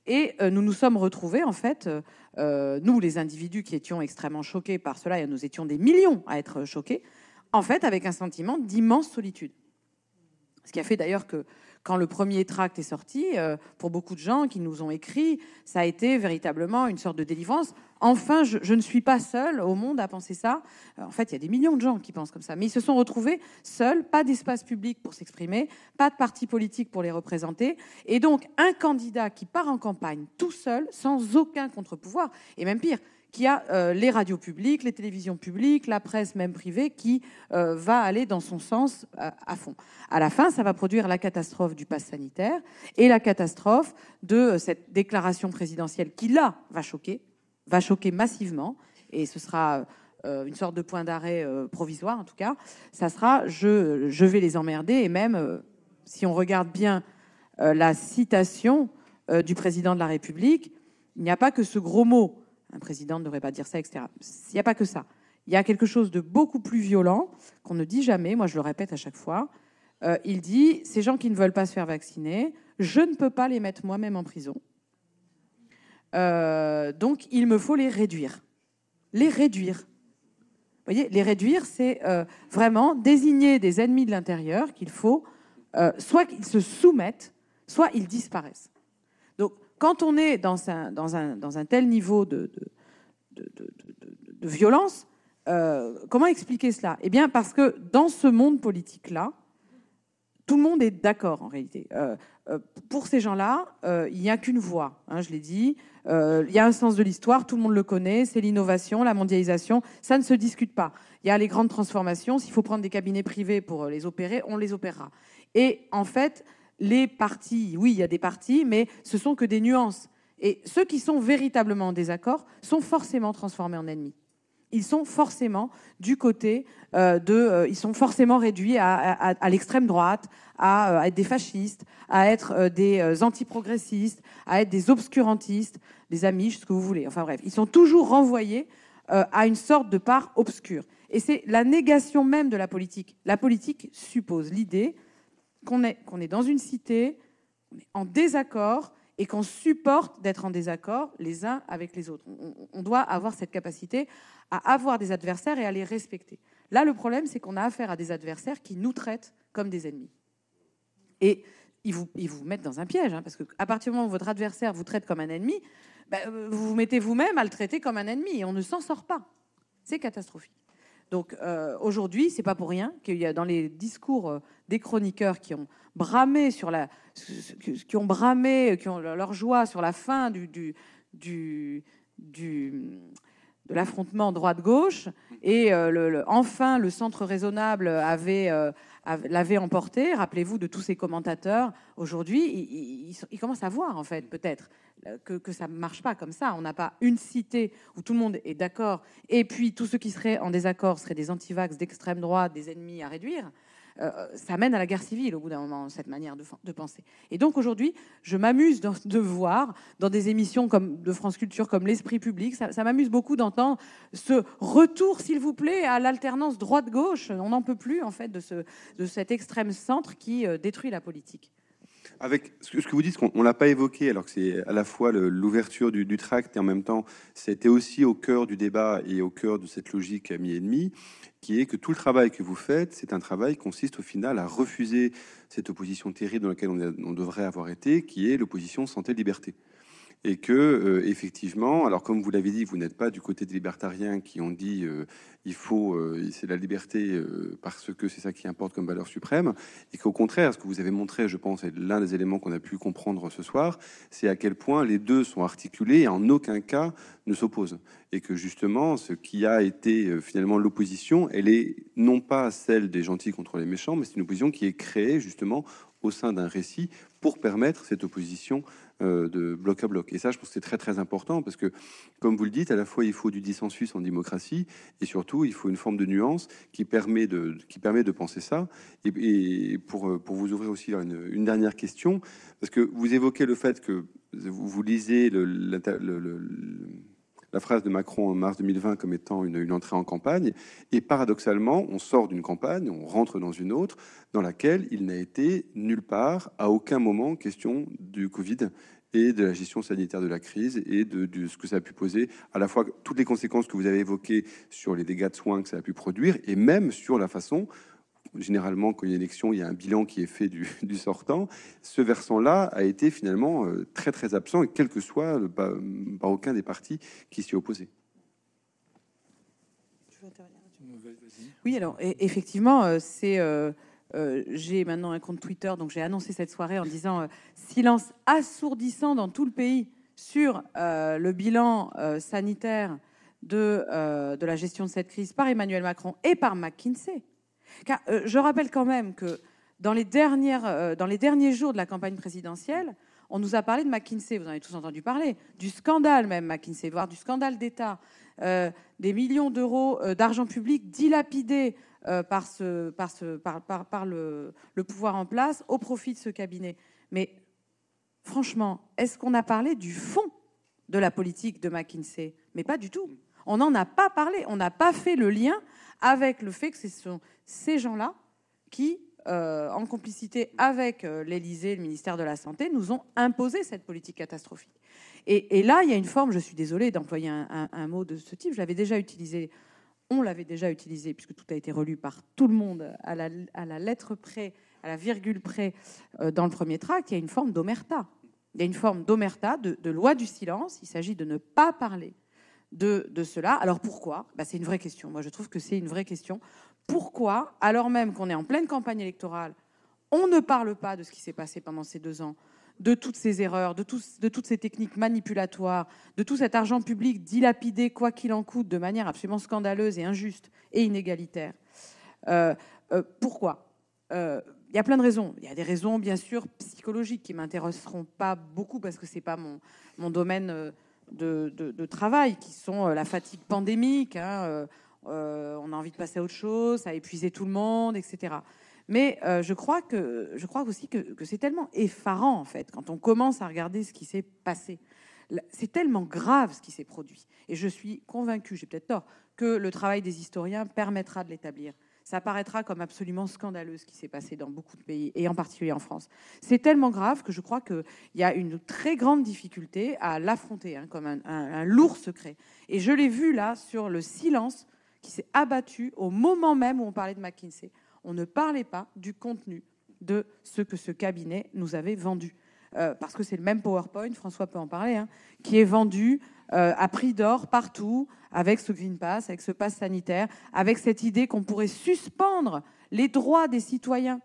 Et euh, nous nous sommes retrouvés, en fait, euh, euh, nous, les individus qui étions extrêmement choqués par cela, et nous étions des millions à être choqués, en fait, avec un sentiment d'immense solitude. Ce qui a fait d'ailleurs que quand le premier tract est sorti, euh, pour beaucoup de gens qui nous ont écrit, ça a été véritablement une sorte de délivrance. Enfin, je, ne suis pas seul au monde à penser ça. Euh, en fait, il y a des millions de gens qui pensent comme ça. Mais ils se sont retrouvés seuls, pas d'espace public pour s'exprimer, pas de parti politique pour les représenter. Et donc, un candidat qui part en campagne tout seul, sans aucun contre-pouvoir, et même pire, qui a euh, les radios publiques, les télévisions publiques, la presse même privée qui euh, va aller dans son sens euh, à fond. À la fin, ça va produire la catastrophe du pass sanitaire et la catastrophe de cette déclaration présidentielle qui, là, va choquer, va choquer massivement, et ce sera une sorte de point d'arrêt provisoire en tout cas, ça sera je, je vais les emmerder, et même, si on regarde bien la citation du président de la République, il n'y a pas que ce gros mot un président ne devrait pas dire ça, etc. Il n'y a pas que ça. Il y a quelque chose de beaucoup plus violent qu'on ne dit jamais. Moi, je le répète à chaque fois. Euh, il dit ces gens qui ne veulent pas se faire vacciner, je ne peux pas les mettre moi-même en prison. Euh, donc, il me faut les réduire. Les réduire. Vous voyez, les réduire, c'est euh, vraiment désigner des ennemis de l'intérieur qu'il faut soit qu'ils se soumettent, soit ils disparaissent. Quand on est dans un, tel niveau de violence, euh, comment expliquer cela? Eh bien, parce que dans ce monde politique-là, tout le monde est d'accord en réalité. Euh, euh, pour ces gens-là, il n'y a qu'une voie, hein, je l'ai dit. il y a un sens de l'histoire, tout le monde le connaît, c'est l'innovation, la mondialisation, ça ne se discute pas. Il y a les grandes transformations, s'il faut prendre des cabinets privés pour les opérer, on les opérera. Et en fait, les partis, oui, il y a des partis, mais ce sont que des nuances. Et ceux qui sont véritablement en désaccord sont forcément transformés en ennemis ils sont forcément du côté euh, de, euh, ils sont forcément réduits à, l'extrême droite, euh, à, être des fascistes, à être des antiprogressistes, à être des obscurantistes, des amis, ce que vous voulez. Enfin bref, ils sont toujours renvoyés à une sorte de part obscure. Et c'est la négation même de la politique. La politique suppose l'idée qu'on est, est dans une cité, en désaccord, et qu'on supporte d'être en désaccord les uns avec les autres. On, doit avoir cette capacité à avoir des adversaires et à les respecter. Là, le problème, c'est qu'on a affaire à des adversaires qui nous traitent comme des ennemis. Et ils vous, mettent dans un piège, hein, parce qu'à partir du moment où votre adversaire vous traite comme un ennemi, ben, vous vous mettez vous-même à le traiter comme un ennemi, et on ne s'en sort pas. C'est catastrophique. Donc euh, aujourd'hui, c'est pas pour rien qu'il y a dans les discours euh, des chroniqueurs qui ont bramé sur la, qui ont bramé, qui ont leur joie sur la fin du, du, du, de l'affrontement droite-gauche, et euh, enfin le centre raisonnable avait l'avait emporté. Rappelez-vous de tous ces commentateurs. Aujourd'hui, ils, ils, commencent à voir, en fait, peut-être, euh, que, que, ça ne marche pas comme ça. On n'a pas une cité où tout le monde est d'accord, et puis tous ceux qui seraient en désaccord seraient des antivax d'extrême droite, des ennemis à réduire. Euh, ça mène à la guerre civile au bout d'un moment, cette manière de, penser. Et donc aujourd'hui, je m'amuse de voir dans des émissions comme de France Culture, comme l'Esprit public, ça, m'amuse beaucoup d'entendre ce retour, s'il vous plaît, à l'alternance droite-gauche. On n'en peut plus, en fait, de, ce, de cet extrême centre qui euh, détruit la politique. Avec ce que vous dites, on ne l'a pas évoqué, alors que c'est à la fois l'ouverture du, tract et en même temps, c'était aussi au cœur du débat et au cœur de cette logique ami-ennemi qui est que tout le travail que vous faites, c'est un travail qui consiste au final à refuser cette opposition terrible dans laquelle on, devrait avoir été, qui est l'opposition santé-liberté et que euh, effectivement, alors comme vous l'avez dit, vous n'êtes pas du côté des libertariens qui ont dit euh, il faut euh, c'est la liberté parce que c'est ça qui importe comme valeur suprême, et qu'au contraire, ce que vous avez montré, je pense, est l'un des éléments qu'on a pu comprendre ce soir, c'est à quel point les deux sont articulés et en aucun cas ne s'opposent, et que justement, ce qui a été finalement l'opposition, elle est non pas celle des gentils contre les méchants, mais c'est une opposition qui est créée justement au sein d'un récit pour permettre cette opposition de bloc à bloc. Et ça, je pense que c'est très très important parce que, comme vous le dites, à la fois il faut du dissensus en démocratie et surtout il faut une forme de nuance qui permet de, qui permet de penser ça. Et, pour, pour vous ouvrir aussi une, dernière question, parce que vous évoquez le fait que vous lisez le, la phrase de Macron en mars 2020 comme étant une, entrée en campagne. Et paradoxalement, on sort d'une campagne, on rentre dans une autre, dans laquelle il n'a été nulle part, à aucun moment, question du Covid et de la gestion sanitaire de la crise et de, de, ce que ça a pu poser, à la fois toutes les conséquences que vous avez évoquées sur les dégâts de soins que ça a pu produire, et même sur la façon généralement, quand il y a une élection, il y a un bilan qui est fait du, <laughs> sortant. Ce versant-là a été finalement euh, très très absent, et quel que soit par, aucun des partis qui s'y opposaient. Oui, alors effectivement, euh, c'est euh, j'ai maintenant un compte Twitter, donc j'ai annoncé cette soirée en disant silence assourdissant dans tout le pays sur le bilan sanitaire de, de la gestion de cette crise par Emmanuel Macron et par McKinsey. Car euh, je rappelle quand même que dans les, dernières, euh, dans les derniers jours de la campagne présidentielle, on nous a parlé de McKinsey, vous en avez tous entendu parler, du scandale même McKinsey, voire du scandale d'État, euh, des millions d'euros d'argent public dilapidés par le, le, pouvoir en place au profit de ce cabinet. Mais franchement, est-ce qu'on a parlé du fond de la politique de McKinsey? Mais pas du tout. On n'en a pas parlé, on n'a pas fait le lien avec le fait que ce sont ces gens-là qui, euh, en complicité avec euh, l'Élysée, le ministère de la Santé, nous ont imposé cette politique catastrophique. Et, là, il y a une forme, je suis désolée d'employer un, mot de ce type, je l'avais déjà utilisé, on l'avait déjà utilisé, puisque tout a été relu par tout le monde à la, à la lettre près à la virgule près dans le premier tract, il y a une forme d'omerta. Il y a une forme d'omerta, de, loi du silence. Il s'agit de ne pas parler de, cela. Alors pourquoi? Bah, C'est une vraie question. Moi, je trouve que c'est une vraie question. Pourquoi, alors même qu'on est en pleine campagne électorale, on ne parle pas de ce qui s'est passé pendant ces deux ans, de toutes ces erreurs, de, toutes ces techniques manipulatoires, de tout cet argent public dilapidé, quoi qu'il en coûte, de manière absolument scandaleuse et injuste et inégalitaire euh, euh, Pourquoi? Euh, il y a plein de raisons. Il y a des raisons, bien sûr, psychologiques qui m'intéresseront pas beaucoup parce que c'est pas mon domaine de, travail, qui sont la fatigue pandémique. Hein, on a envie de passer à autre chose, ça a épuisé tout le monde, etc. Mais euh, je crois que je crois aussi que, c'est tellement effarant en fait quand on commence à regarder ce qui s'est passé. C'est tellement grave ce qui s'est produit. Et je suis convaincue, j'ai peut-être tort, que le travail des historiens permettra de l'établir. Ça paraîtra comme absolument scandaleux ce qui s'est passé dans beaucoup de pays, et en particulier en France. C'est tellement grave que je crois qu'il y a une très grande difficulté à l'affronter hein, comme un, un lourd secret. Et je l'ai vu là sur le silence qui s'est abattu au moment même où on parlait de McKinsey on ne parlait pas du contenu de ce que ce cabinet nous avait vendu. Euh, parce que c'est le même PowerPoint, François peut en parler, hein, qui est vendu euh, à prix d'or partout, avec ce Green Pass, avec ce pass sanitaire, avec cette idée qu'on pourrait suspendre les droits des citoyens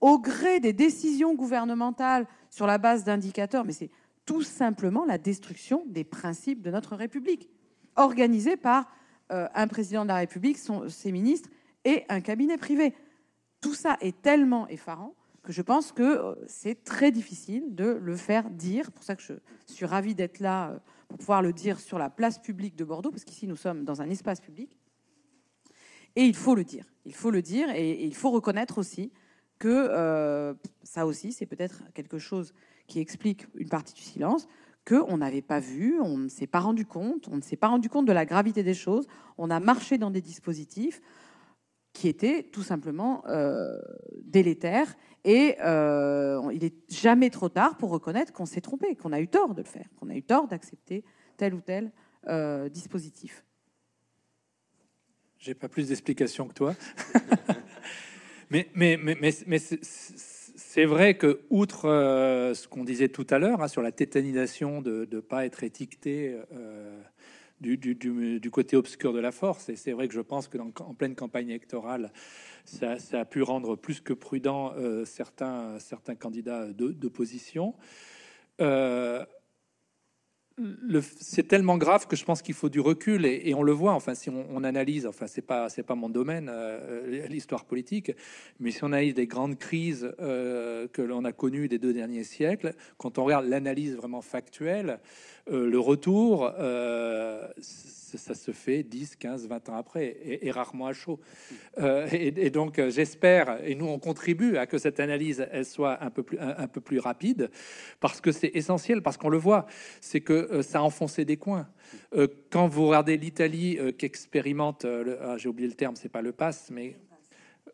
au gré des décisions gouvernementales sur la base d'indicateurs. Mais c'est tout simplement la destruction des principes de notre République, organisée par euh, un président de la République, ses ministres et un cabinet privé tout ça est tellement effarant que je pense que euh, c'est très difficile de le faire dire. C'est pour ça que je suis ravie d'être là euh, pour pouvoir le dire sur la place publique de Bordeaux, parce qu'ici nous sommes dans un espace public. Et il faut le dire. Il faut le dire et, il faut reconnaître aussi que euh, ça aussi, c'est peut-être quelque chose qui explique une partie du silence, qu'on n'avait pas vu, on ne s'est pas rendu compte, on ne s'est pas rendu compte de la gravité des choses, on a marché dans des dispositifs, qui était tout simplement euh, délétère. Et euh, il n'est jamais trop tard pour reconnaître qu'on s'est trompé, qu'on a eu tort de le faire, qu'on a eu tort d'accepter tel ou tel euh, dispositif. J'ai pas plus d'explications que toi. <laughs> mais mais, mais, mais, c'est vrai que, outre ce qu'on disait tout à l'heure hein, sur la tétanisation de ne pas être étiqueté du, côté obscur de la force. Et c'est vrai que je pense que en pleine campagne électorale, ça, a pu rendre plus que prudent euh, certains, certains candidats d'opposition. Euh, c'est tellement grave que je pense qu'il faut du recul et, on le voit. Enfin, si on, analyse, enfin, c'est pas c'est pas mon domaine, euh, l'histoire politique, mais si on analyse des grandes crises que l'on a connues des deux derniers siècles, quand on regarde l'analyse vraiment factuelle, euh, le retour, euh, ça se fait 10, 15, 20 ans après, et, rarement à chaud. Euh, et, donc, j'espère, et nous, on contribue à que cette analyse elle soit un peu plus, rapide, parce que c'est essentiel, parce qu'on le voit, c'est que ça a enfoncé des coins. quand vous regardez l'Italie qui expérimente, ah, j'ai oublié le terme, c'est pas le pass, mais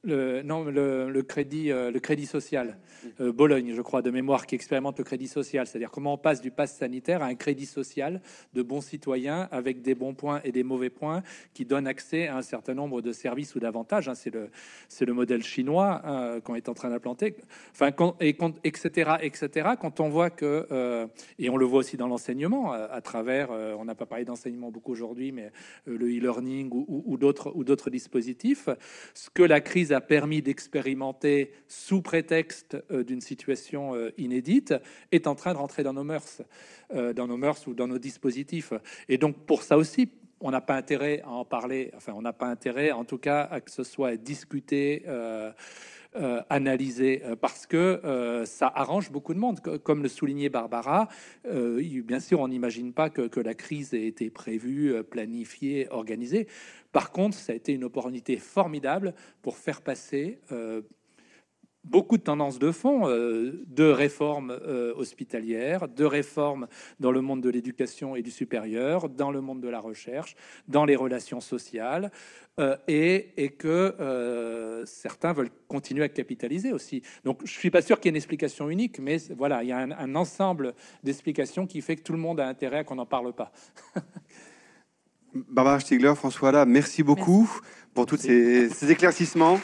le, non, le, crédit, euh, le crédit social. Euh, Bologne, je crois, de mémoire, qui expérimente le crédit social. C'est-à-dire comment on passe du pass sanitaire à un crédit social de bons citoyens avec des bons points et des mauvais points qui donnent accès à un certain nombre de services ou d'avantages. Hein. C'est le, c'est le modèle chinois hein, qu'on est en train d'implanter. Enfin, et, etc., etc. Quand on voit que, euh, et on le voit aussi dans l'enseignement, à, travers, on n'a pas parlé d'enseignement beaucoup aujourd'hui, mais le e-learning ou, ou, ou d'autres dispositifs, ce que la crise a permis d'expérimenter sous prétexte euh, d'une situation euh, inédite est en train de rentrer dans nos mœurs, euh, dans nos mœurs ou dans nos dispositifs. Et donc pour ça aussi, on n'a pas intérêt à en parler. Enfin, on n'a pas intérêt, en tout cas, à que ce soit discuté. Analysé parce que ça arrange beaucoup de monde. Comme le soulignait Barbara, bien sûr, on n'imagine pas que, que, la crise ait été prévue, planifiée, organisée. Par contre, ça a été une opportunité formidable pour faire passer euh, beaucoup de tendances de fond, euh, de réformes euh, hospitalières, de réformes dans le monde de l'éducation et du supérieur, dans le monde de la recherche, dans les relations sociales, et, que certains veulent continuer à capitaliser aussi. Donc, je suis pas sûr qu'il y ait une explication unique, mais voilà, il y a un, un ensemble d'explications qui fait que tout le monde a intérêt à qu'on n'en parle pas. Barbara Stiegler, François là, merci beaucoup pour tous ces, ces éclaircissements.